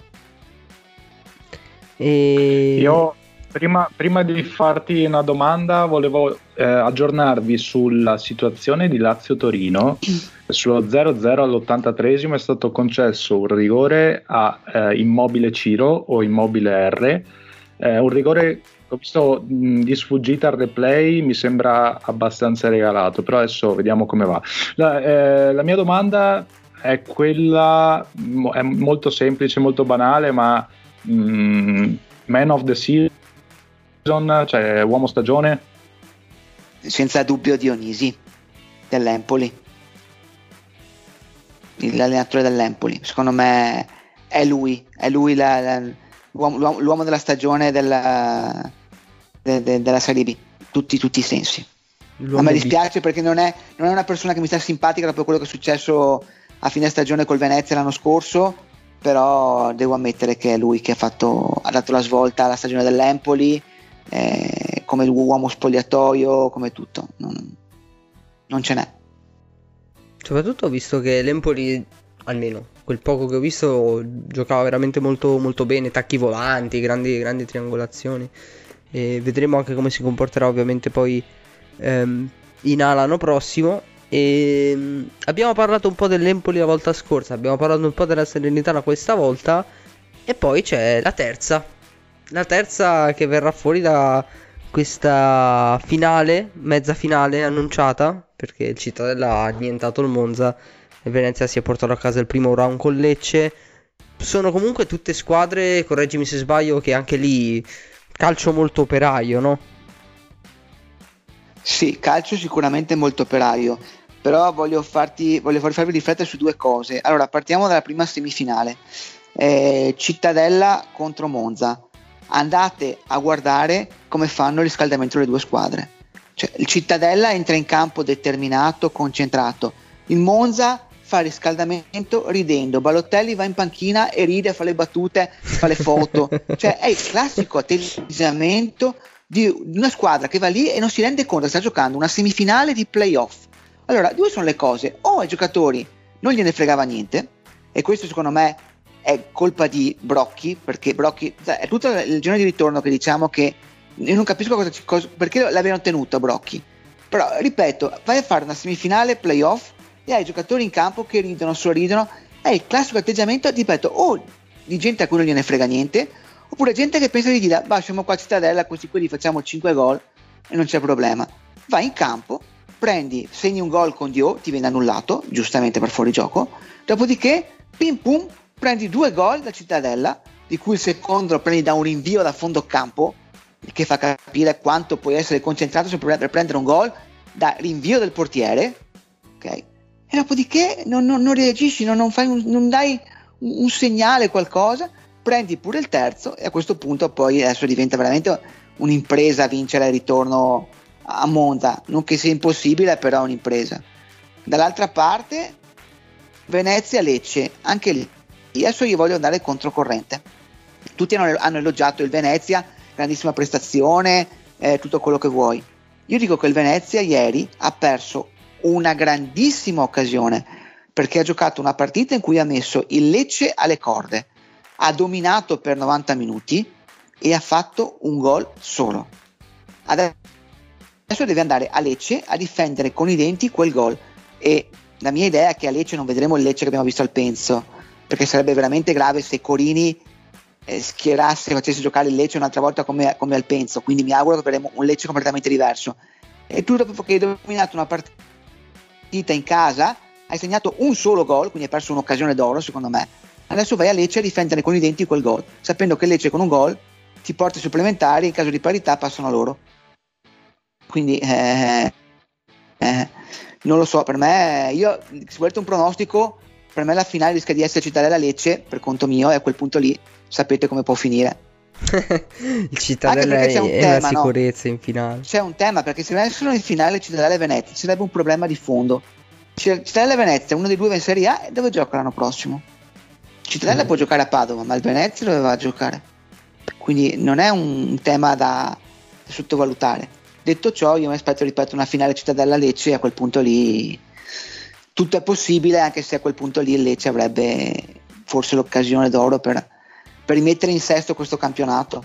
E... Io prima, prima di farti una domanda volevo eh, aggiornarvi sulla situazione di Lazio-Torino. Sullo 0-0 all'83 è stato concesso un rigore a eh, Immobile Ciro o Immobile R. Eh, un rigore che ho visto mh, di sfuggita al replay, mi sembra abbastanza regalato, però adesso vediamo come va. La, eh, la mia domanda è quella, mo- è molto semplice, molto banale, ma mh, Man of the Season, cioè uomo stagione, Senza dubbio Dionisi dell'Empoli, l'allenatore dell'Empoli. Secondo me è lui, è lui la- la- l'uomo, l'uomo- l'uomo della stagione della, de- de- della Serie B, tutti, tutti i sensi. l'uomo A me di- dispiace perché non è, non è una persona che mi sta simpatica dopo quello che è successo a fine stagione col Venezia l'anno scorso, però devo ammettere che è lui che ha, fatto, ha dato la svolta alla stagione dell'Empoli, eh, come uomo spogliatoio, come tutto. Non, non ce n'è. Soprattutto visto che l'Empoli, almeno quel poco che ho visto, giocava veramente molto, molto bene, tacchi volanti, grandi, grandi triangolazioni. E vedremo anche come si comporterà ovviamente poi ehm, in A l'anno prossimo. E mm, abbiamo parlato un po' dell'Empoli la volta scorsa, abbiamo parlato un po' della Serenitana questa volta. E poi c'è la terza. La terza che verrà fuori da questa finale, mezza finale annunciata, perché il Cittadella ha annientato il Monza Venezia si è portato a casa il primo round con Lecce. Sono comunque tutte squadre, correggimi se sbaglio, che anche lì calcio molto operaio, no? Sì, calcio sicuramente molto operaio, però voglio, farti, voglio far- farvi riflettere su due cose. Allora, partiamo dalla prima semifinale. Eh, Cittadella contro Monza. Andate a guardare come fanno il riscaldamento delle due squadre. Cioè, il Cittadella entra in campo determinato, concentrato. Il Monza fa riscaldamento ridendo. Balotelli va in panchina e ride, fa le battute, fa le foto. cioè, è il classico atteggiamento di una squadra che va lì e non si rende conto che sta giocando una semifinale di playoff. Allora, due sono le cose: o ai giocatori non gliene fregava niente, e questo secondo me è colpa di Brocchi, perché Brocchi sai, è tutto il giorno di ritorno che diciamo che io non capisco cosa, cosa- perché l'avevano tenuto Brocchi. Però ripeto, vai a fare una semifinale playoff e hai giocatori in campo che ridono, sorridono. È il classico atteggiamento, ripeto, o di gente a cui non gliene frega niente, oppure gente che pensa di dire, bah, siamo qua a Cittadella, questi quelli facciamo 5 gol e non c'è problema. Vai in campo, prendi, segni un gol con Dio, ti viene annullato, giustamente per fuori gioco, dopodiché, pim pum, prendi due gol da Cittadella, di cui il secondo lo prendi da un rinvio da fondo campo, che fa capire quanto puoi essere concentrato per prendere un gol da rinvio del portiere, ok? E dopodiché non, non- non reagisci, non, un- non dai un, un segnale, qualcosa, prendi pure il terzo e a questo punto poi adesso diventa veramente un'impresa vincere il ritorno a Monza, non che sia impossibile, però è un'impresa. Dall'altra parte, Venezia-Lecce, anche lì, adesso io voglio andare controcorrente. Tutti hanno, hanno elogiato il Venezia, grandissima prestazione, eh, tutto quello che vuoi. Io dico che il Venezia ieri ha perso una grandissima occasione perché ha giocato una partita in cui ha messo il Lecce alle corde, ha dominato per 90 minuti e ha fatto un gol solo. Adesso deve andare a Lecce a difendere con i denti quel gol e la mia idea è che a Lecce non vedremo il Lecce che abbiamo visto al Penso perché sarebbe veramente grave se Corini eh, schierasse facesse giocare il Lecce un'altra volta come, come al Penso quindi mi auguro che avremo un Lecce completamente diverso e tu dopo che hai dominato una partita in casa hai segnato un solo gol quindi hai perso un'occasione d'oro secondo me. Adesso vai a Lecce a difendere con i denti quel gol sapendo che Lecce con un gol ti porta ai supplementari in caso di parità passano a loro. Quindi eh, eh, non lo so per me io se volete un pronostico per me la finale rischia di essere Cittadella Lecce per conto mio e a quel punto lì sapete come può finire il Cittadella è, un è tema, una no? sicurezza in finale. c'è un tema perché se venissero in finale Cittadella e Venezia ci sarebbe un problema di fondo C'è- Cittadella e Venezia uno dei due va in Serie A e dove gioca l'anno prossimo? Cittadella Mm. può giocare a Padova ma il Venezia dove va a giocare? quindi non è un tema da sottovalutare detto ciò io mi aspetto ripeto una finale Cittadella-Lecce e a quel punto lì tutto è possibile anche se a quel punto lì il Lecce avrebbe forse l'occasione d'oro per, per rimettere in sesto questo campionato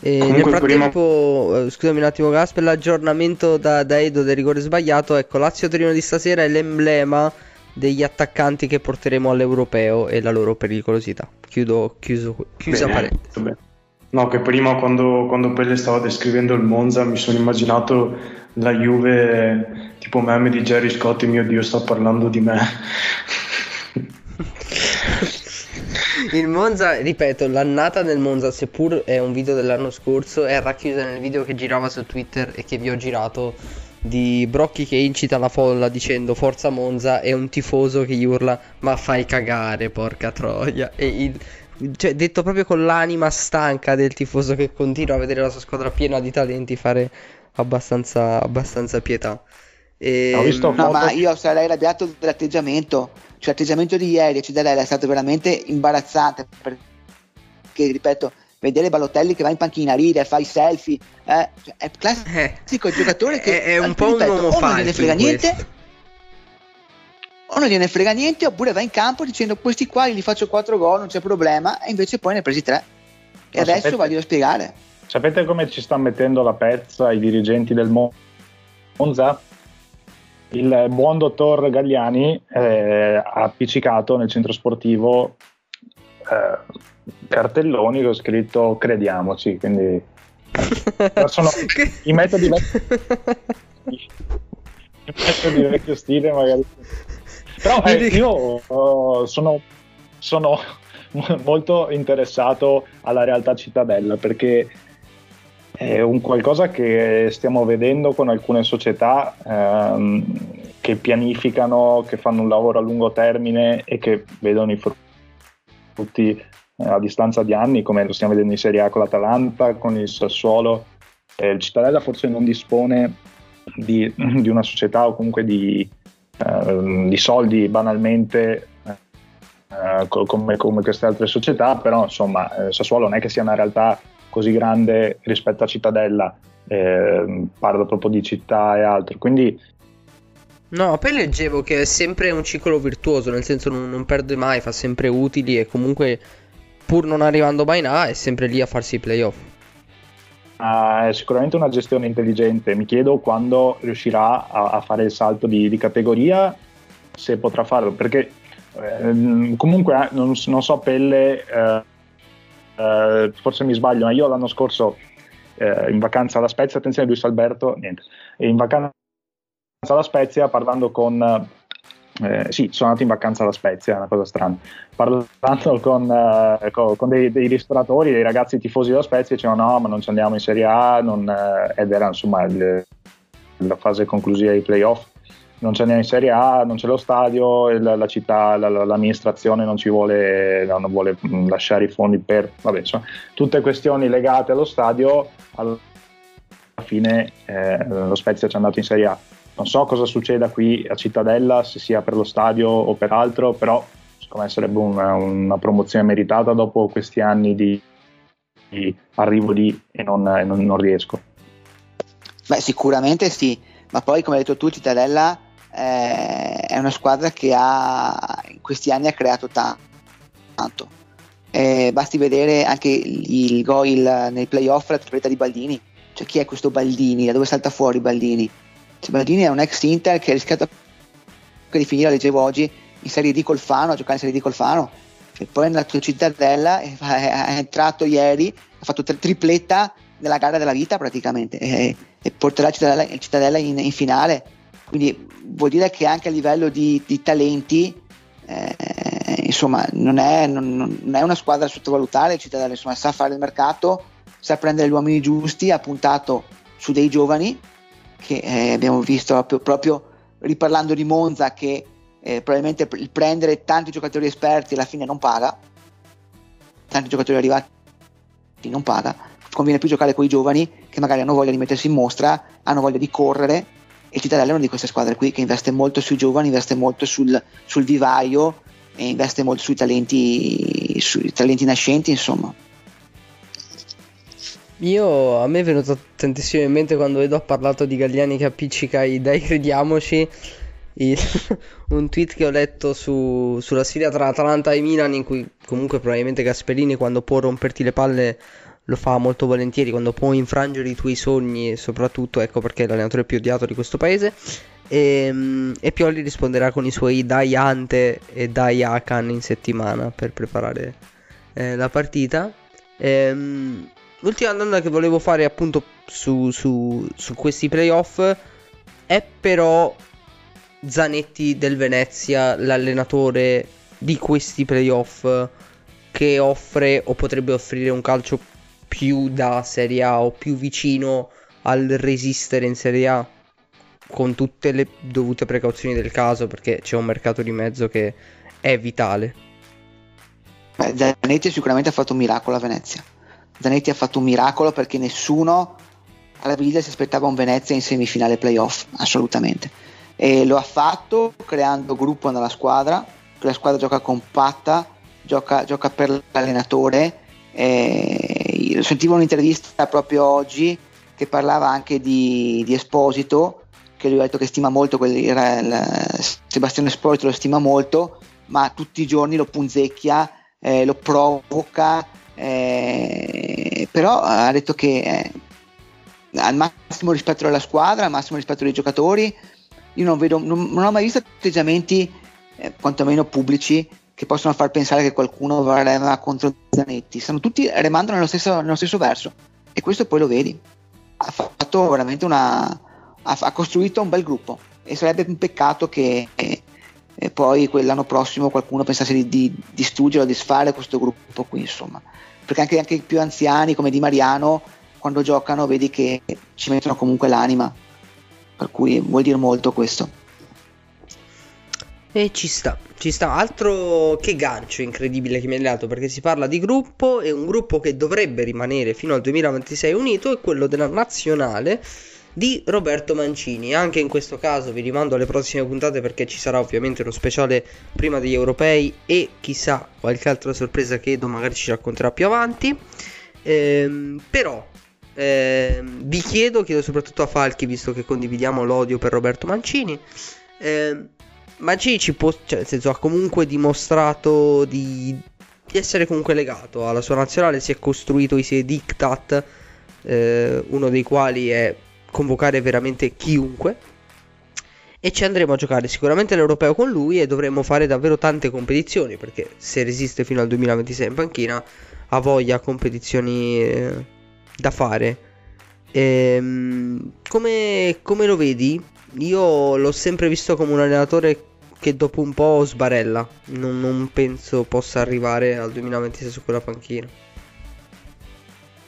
E nel frattempo, eh, scusami un attimo, Gas, per l'aggiornamento da, da Edo del rigore sbagliato. Ecco, Lazio Torino di stasera è l'emblema degli attaccanti che porteremo all'europeo e la loro pericolosità. Chiudo, chiuso, chiusa Bene, parentesi. bene. No, che prima quando, quando Pelle stava descrivendo il Monza mi sono immaginato la Juve tipo meme di Jerry Scott, mio Dio sta parlando di me. Il Monza, ripeto, l'annata del Monza, seppur è un video dell'anno scorso, è racchiusa nel video che girava su Twitter e che vi ho girato di Brocchi che incita la folla dicendo Forza Monza e un tifoso che gli urla ma fai cagare porca troia e il, cioè, detto proprio con l'anima stanca del tifoso che continua a vedere la sua squadra piena di talenti fare abbastanza, abbastanza pietà e, Ho visto No, foto- ma io sarei arrabbiato dell'atteggiamento. Cioè, l'atteggiamento di ieri a Cittadella è stato veramente imbarazzante. Perché, ripeto, vedere Balotelli che va in panchina, ride, fa i selfie. eh, cioè, è classico Eh, giocatore che è, è un eh, po' un ripeto, uomo o non gliene frega niente, questo. o non gliene frega niente, oppure va in campo dicendo questi qua gli faccio 4 gol, non c'è problema, e invece poi ne ha presi 3. E Ma adesso sapete- voglio spiegare. Sapete come ci sta mettendo la pezza i dirigenti del Mo- Monza? Il buon dottor Gagliani eh, ha appiccicato nel centro sportivo eh, cartelloni che ho scritto crediamoci, quindi sono i metodi vecchi i metodi vecchio stile magari. Però eh, io eh, sono, sono molto interessato alla realtà cittadella perché è un qualcosa che stiamo vedendo con alcune società ehm, che pianificano, che fanno un lavoro a lungo termine e che vedono i frutti eh, a distanza di anni, come lo stiamo vedendo in Serie A con l'Atalanta, con il Sassuolo. Eh, il Cittadella forse non dispone di, di una società o comunque di, ehm, di soldi banalmente eh, co- come, come queste altre società, però insomma eh, Sassuolo non è che sia una realtà così grande rispetto a Cittadella, eh, parlo proprio di città e altro, quindi No, poi leggevo che è sempre un ciclo virtuoso, nel senso non, non perde mai, fa sempre utili e comunque pur non arrivando mai in A è sempre lì a farsi i playoff. Ah, è sicuramente una gestione intelligente. Mi chiedo quando riuscirà a, a fare il salto di, di categoria, se potrà farlo, perché ehm, comunque eh, non, non so Pelle eh, eh, forse mi sbaglio, ma io l'anno scorso eh, in vacanza alla Spezia, attenzione Luis Alberto, niente, in vacanza alla Spezia parlando con... Eh, sì, sono andato in vacanza alla Spezia, è una cosa strana. Parlando con, eh, con, con dei, dei ristoratori, dei ragazzi tifosi della Spezia, dicevano no, ma non ci andiamo in Serie A, non, eh, ed era insomma il- la fase conclusiva dei playoff non c'è neanche in Serie A, non c'è lo stadio, il- la, città, la- la- l'amministrazione non ci vuole, non vuole mh, lasciare i fondi per, vabbè, insomma, tutte questioni legate allo stadio, alla fine eh, lo Spezia ci è andato in Serie A. Non so cosa succeda qui a Cittadella, se sia per lo stadio o per altro, però secondo me sarebbe una, una promozione meritata dopo questi anni di, di arrivo lì e non, non- non riesco. Beh, sicuramente sì, ma poi come hai detto tu, Cittadella eh, è una squadra che ha, in questi anni ha creato ta- tanto. Eh, basti vedere anche il, gol nei playoff, la tripletta di Baldini. Cioè, chi è questo Baldini? Da dove salta fuori Baldini? Cioè, Baldini è un ex Inter che ha rischiato di finire, leggevo oggi, in Serie D col Fano, a giocare in Serie D col Fano. Cioè, poi è andato in Cittadella, è, è entrato ieri, ha fatto tri- tripletta nella gara della vita praticamente e, e porterà Cittadella, Cittadella in, in finale. Quindi vuol dire che anche a livello di, di talenti, eh, insomma, non è, non- non è una squadra da sottovalutare. Il Cittadella insomma, sa fare il mercato, sa prendere gli uomini giusti, ha puntato su dei giovani che eh, abbiamo visto proprio, proprio riparlando di Monza che eh, probabilmente il prendere tanti giocatori esperti alla fine non paga, tanti giocatori arrivati non paga, conviene più giocare con i giovani che magari hanno voglia di mettersi in mostra, hanno voglia di correre e Cittadella è una di queste squadre qui che investe molto sui giovani, investe molto sul, sul vivaio e investe molto sui talenti, sui talenti nascenti insomma. Io a me è venuto tantissimo in mente quando Edo ha parlato di Galliani che appiccica i dai crediamoci il- un tweet che ho letto su- sulla sfida tra Atalanta e Milan in cui comunque probabilmente Gasperini quando può romperti le palle lo fa molto volentieri, quando può infrangere i tuoi sogni soprattutto ecco perché è l'allenatore più odiato di questo paese e, mm, e Pioli risponderà con i suoi dai Ante e dai Akan in settimana per preparare eh, la partita. Ehm, l'ultima domanda che volevo fare appunto su, su- su questi playoff è però Zanetti del Venezia l'allenatore di questi playoff che offre o potrebbe offrire un calcio più da Serie A o più vicino al resistere in Serie A con tutte le dovute precauzioni del caso perché c'è un mercato di mezzo che è vitale. Beh, Zanetti sicuramente ha fatto un miracolo a Venezia. Zanetti ha fatto un miracolo perché nessuno alla Viglia si aspettava un Venezia in semifinale playoff, assolutamente. E lo ha fatto creando gruppo nella squadra, la squadra gioca compatta, gioca, gioca per l'allenatore. Sentivo un'intervista proprio oggi che parlava anche di, di Esposito, che lui ha detto che stima molto, quel, il- Sebastiano Esposito lo stima molto, ma tutti i giorni lo punzecchia, eh, lo provoca, eh, però ha detto che eh, al massimo rispetto della squadra, al massimo rispetto dei giocatori, io non, vedo, non, non ho mai visto atteggiamenti, eh, quantomeno pubblici, che possono far pensare che qualcuno rema contro Zanetti. Stanno tutti remando nello stesso, nello stesso verso e questo poi lo vedi. Ha fatto veramente una. ha, ha costruito un bel gruppo e sarebbe un peccato che eh, poi quell'anno prossimo qualcuno pensasse di, di distruggere o disfare questo gruppo qui, insomma. Perché anche, anche i più anziani come Di Mariano, quando giocano, vedi che ci mettono comunque l'anima. Per cui vuol dire molto questo. E ci sta, ci sta. Altro che gancio incredibile che mi hai dato perché si parla di gruppo e un gruppo che dovrebbe rimanere fino al 2026 unito è quello della nazionale di Roberto Mancini. Anche in questo caso vi rimando alle prossime puntate perché ci sarà ovviamente uno speciale prima degli europei e chissà qualche altra sorpresa che Edo magari ci racconterà più avanti. Ehm, però ehm, vi chiedo, chiedo soprattutto a Falchi visto che condividiamo l'odio per Roberto Mancini. ehm, Mancini ci può, cioè nel senso ha comunque dimostrato di, di essere comunque legato alla sua nazionale, si è costruito i suoi diktat, eh, uno dei quali è convocare veramente chiunque. E ci andremo a giocare sicuramente l'europeo con lui e dovremo fare davvero tante competizioni perché se resiste fino al 2026 in panchina ha voglia, competizioni eh, da fare. Ehm, come, come lo vedi? Io l'ho sempre visto come un allenatore che dopo un po' sbarella. Non, non penso possa arrivare al 2026 su quella panchina.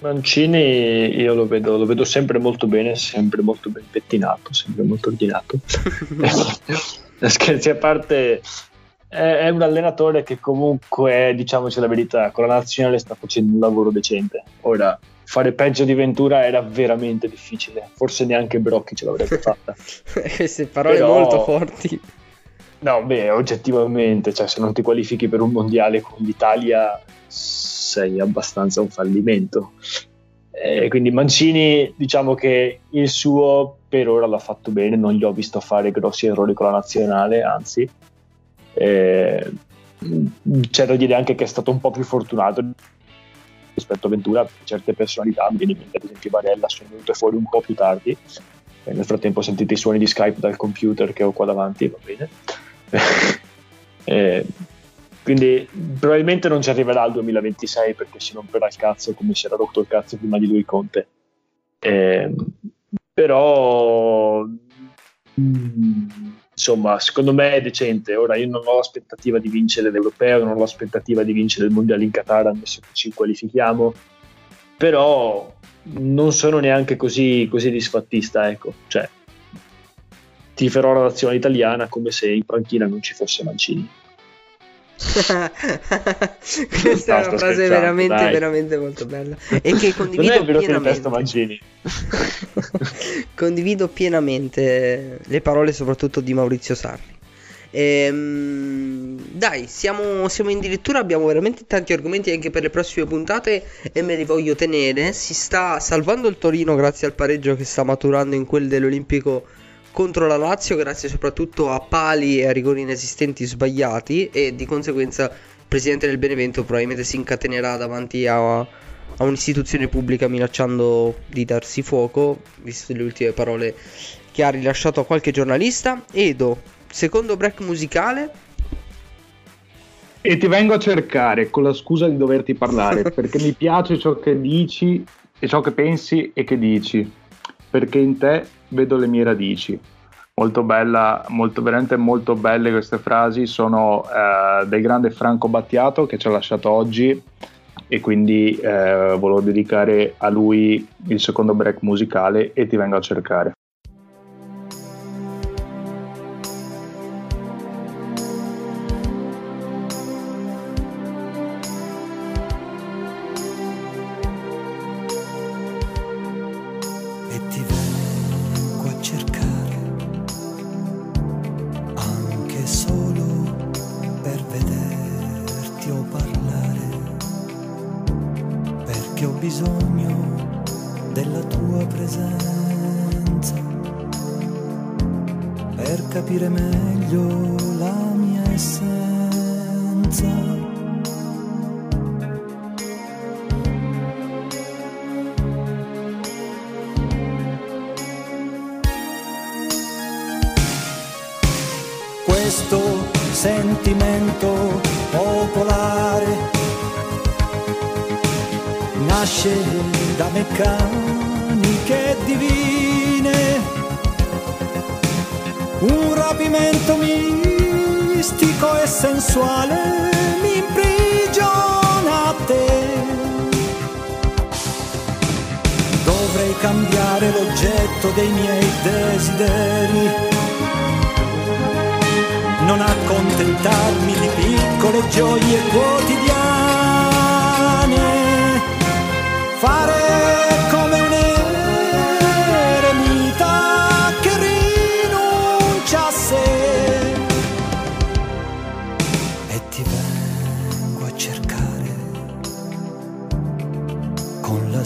Mancini io lo vedo, lo vedo sempre molto bene, sempre molto ben pettinato, sempre molto ordinato. Scherzi a parte, è, è un allenatore che comunque, diciamoci la verità, con la nazionale sta facendo un lavoro decente. Ora, fare peggio di Ventura era veramente difficile, forse neanche Brocchi ce l'avrebbe fatta. Queste parole Però- molto forti. No, beh, oggettivamente, cioè, se non ti qualifichi per un mondiale con l'Italia sei abbastanza un fallimento. Eh, quindi Mancini, diciamo che il suo per ora l'ha fatto bene, non gli ho visto fare grossi errori con la nazionale, anzi. Eh, c'è da dire anche che è stato un po' più fortunato rispetto a Ventura, certe personalità, mi viene in mente ad esempio Barella, sono venute fuori un po' più tardi. Eh, nel frattempo sentite i suoni di Skype dal computer che ho qua davanti, va bene. Eh, quindi probabilmente non ci arriverà al 2026 perché si romperà il cazzo come si era rotto il cazzo prima di lui Conte. Eh, però mm, insomma, secondo me è decente. Ora io non ho l'aspettativa di vincere l'Europeo, non ho l'aspettativa di vincere il Mondiale in Qatar, ammesso che ci qualifichiamo, però non sono neanche così, così disfattista, ecco. Cioè, tiferò la nazione italiana come se in panchina non ci fosse Mancini. Questa è una frase veramente, dai. veramente molto bella. E che condivido pienamente. Condivido pienamente le parole soprattutto di Maurizio Sarri. Ehm, dai, siamo, siamo in dirittura, abbiamo veramente tanti argomenti anche per le prossime puntate e me li voglio tenere. Si sta salvando il Torino grazie al pareggio che sta maturando in quel dell'Olimpico contro la Lazio, grazie soprattutto a pali e a rigori inesistenti sbagliati e di conseguenza il presidente del Benevento probabilmente si incatenerà davanti a, a un'istituzione pubblica minacciando di darsi fuoco, visto le ultime parole che ha rilasciato a qualche giornalista. Edo, secondo break musicale, E ti vengo a cercare con la scusa di doverti parlare perché mi piace ciò che dici e ciò che pensi e che dici. Perché in te vedo le mie radici. Molto bella, molto, veramente molto belle queste frasi. Sono eh, del grande Franco Battiato che ci ha lasciato oggi e quindi eh, volevo dedicare a lui il secondo break musicale e ti vengo a cercare.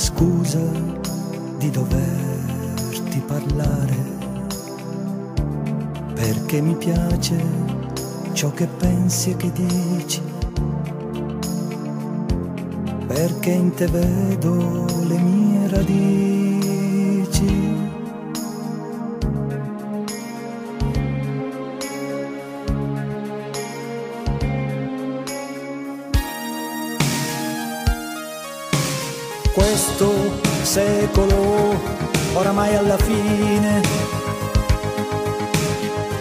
Scusa di doverti parlare perché mi piace ciò che pensi e che dici, perché in te vedo le mie radici. questo secolo, oramai alla fine,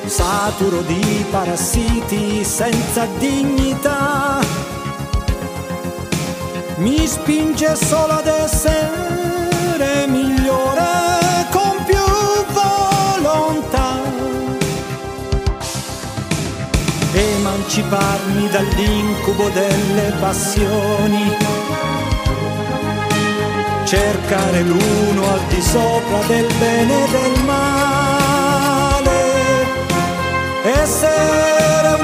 saturo di parassiti senza dignità, mi spinge solo ad essere migliore con più volontà. Emanciparmi dall'incubo delle passioni cercare l'uno al di sopra del bene e del male, essere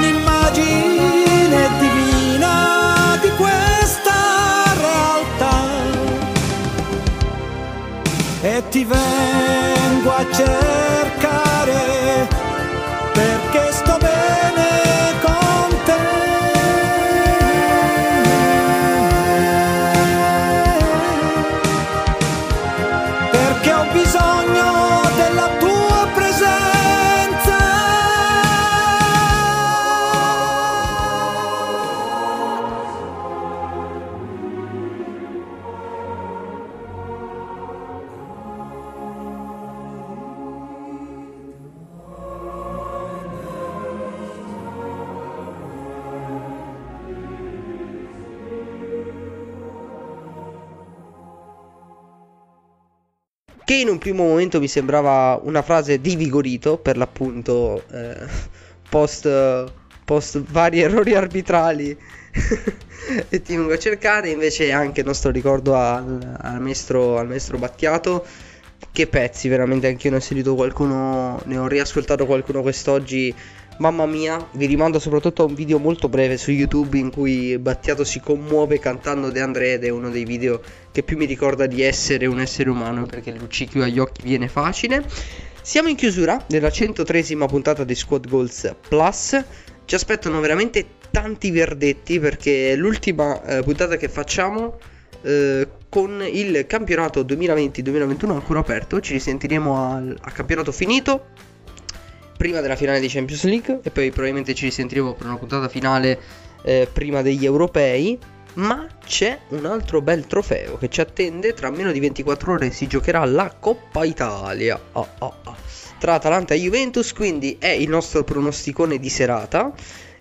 ti vengo a cercare Che in un primo momento mi sembrava una frase di Vigorito, per l'appunto, eh, post, post vari errori arbitrali. e ti vengo a cercare, invece anche il nostro ricordo al, al maestro, al maestro Battiato. Che pezzi, veramente anche io ne ho sentito qualcuno, ne ho riascoltato qualcuno quest'oggi. Mamma mia, vi rimando soprattutto a un video molto breve su YouTube in cui Battiato si commuove cantando De André ed è uno dei video che più mi ricorda di essere un essere umano perché luccichio agli occhi viene facile. Siamo in chiusura della 103esima puntata di Squad Goals Plus. Ci aspettano veramente tanti verdetti perché è l'ultima eh, puntata che facciamo eh, con il campionato 2020-2021 ancora aperto. Ci risentiremo al, a campionato finito prima della finale di Champions League e poi probabilmente ci risentiremo per una puntata finale eh, prima degli europei. Ma c'è un altro bel trofeo che ci attende. Tra meno di 24 ore si giocherà la Coppa Italia. Oh, oh, oh. Tra Atalanta e Juventus, quindi è il nostro pronosticone di serata.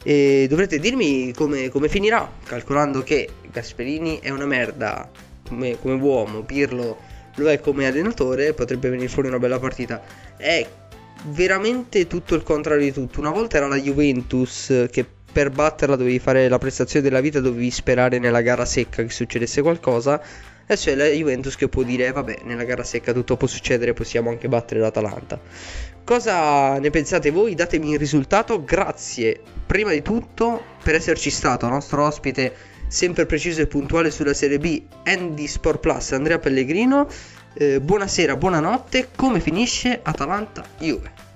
E dovrete dirmi come, come finirà, calcolando che Gasperini è una merda come, come uomo, Pirlo lo è come allenatore, potrebbe venire fuori una bella partita. È veramente tutto il contrario di tutto. Una volta era la Juventus che per batterla dovevi fare la prestazione della vita, dovevi sperare nella gara secca che succedesse qualcosa. Adesso è la Juventus che può dire, vabbè, nella gara secca tutto può succedere, possiamo anche battere l'Atalanta. Cosa ne pensate voi? Datemi il risultato. Grazie, prima di tutto, per esserci stato, nostro ospite sempre preciso e puntuale sulla Serie B, Andy Sport Plus, Andrea Pellegrino. Eh, buonasera, buonanotte. Come finisce Atalanta-Juve?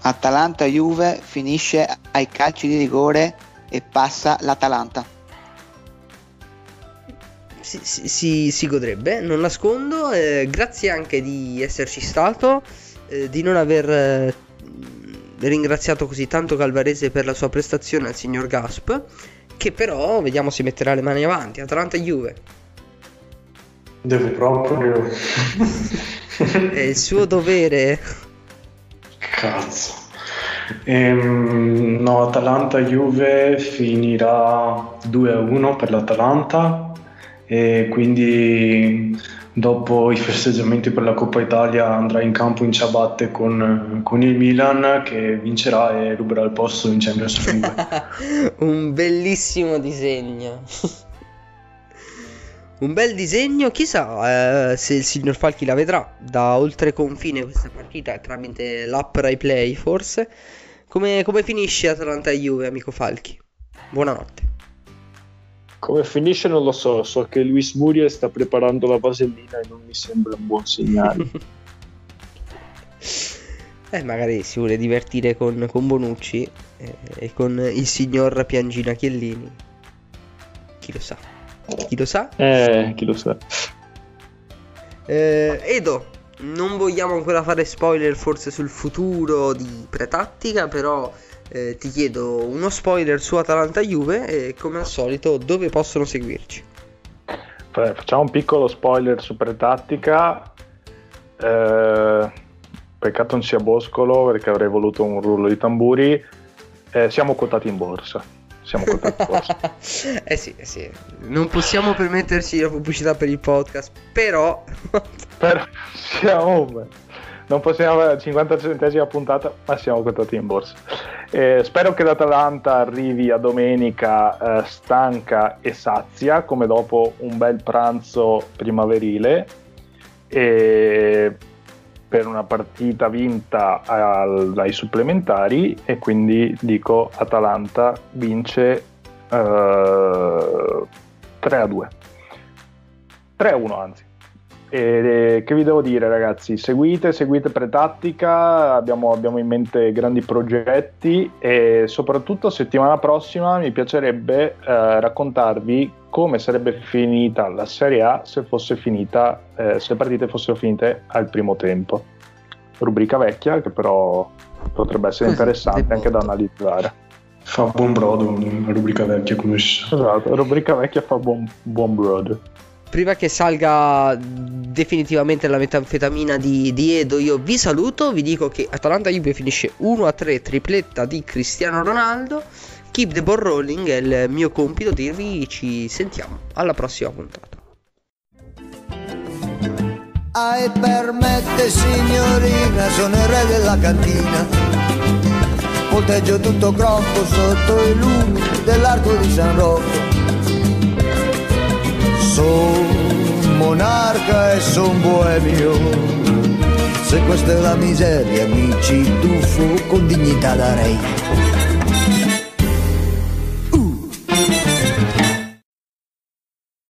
Atalanta-Juve finisce ai calci di rigore e passa l'Atalanta. Si, si- si- si godrebbe, non nascondo. eh, grazie anche di esserci stato, eh, di non aver eh, ringraziato così tanto Calvarese per la sua prestazione al signor Gasp. Che però vediamo se metterà le mani avanti. Atalanta-Juve. Devo proprio. È il suo dovere. Cazzo. Ehm, no, Atalanta-Juve finirà 2-1 per l'Atalanta e quindi dopo i festeggiamenti per la Coppa Italia andrà in campo in ciabatte con, con il Milan che vincerà e ruberà il posto in Champions League. Un bellissimo disegno. Un bel disegno, chissà eh, se il signor Falchi la vedrà da oltre confine questa partita tramite l'app Rai Play forse. Come, come finisce Atalanta Juve, amico Falchi? Buonanotte. Come finisce non lo so, so che Luis Muriel sta preparando la vasellina e non mi sembra un buon segnale. Eh, magari si vuole divertire con, con Bonucci eh, e con il signor Piangina Chiellini. Chi lo sa? Chi lo sa? eh, chi lo sa. Eh, Edo, non vogliamo ancora fare spoiler forse sul futuro di Pretattica, però eh, ti chiedo uno spoiler su Atalanta Juve e come al solito dove possono seguirci. Facciamo un piccolo spoiler su pretattica. Eh, peccato non sia Boscolo perché avrei voluto un rullo di tamburi. Eh, siamo quotati in borsa. Siamo quotati in borsa. eh sì, eh sì. Non possiamo permetterci la pubblicità per il podcast, però... Però siamo... Non possiamo avere la 50 centesima puntata, ma siamo quotati in borsa. Eh, spero che l'Atalanta arrivi a domenica eh, stanca e sazia, come dopo un bel pranzo primaverile. E per una partita vinta al- ai supplementari e quindi dico Atalanta vince eh, 3 a 2 3 a 1 anzi. E che vi devo dire ragazzi? Seguite seguite pretattica abbiamo, abbiamo in mente grandi progetti e soprattutto settimana prossima mi piacerebbe eh, raccontarvi come sarebbe finita la Serie A se fosse finita eh, se le partite fossero finite al primo tempo rubrica vecchia che però potrebbe essere Così, interessante anche da analizzare Fa buon brodo una rubrica vecchia come si sa. esatto rubrica vecchia fa buon, buon broad Prima che salga definitivamente la metanfetamina di, di Edo, io vi saluto. Vi dico che Atalanta Juve finisce 1-3, tripletta di Cristiano Ronaldo. Keep the ball rolling è il mio compito dirvi ci sentiamo alla prossima puntata. Ah, e permette signorina, sono il re della cantina. Volteggio tutto crocco sotto i lumi dell'arco di San Rocco. Son monarca e son boemio. Se questa è la miseria mi ci tuffo con dignità darei.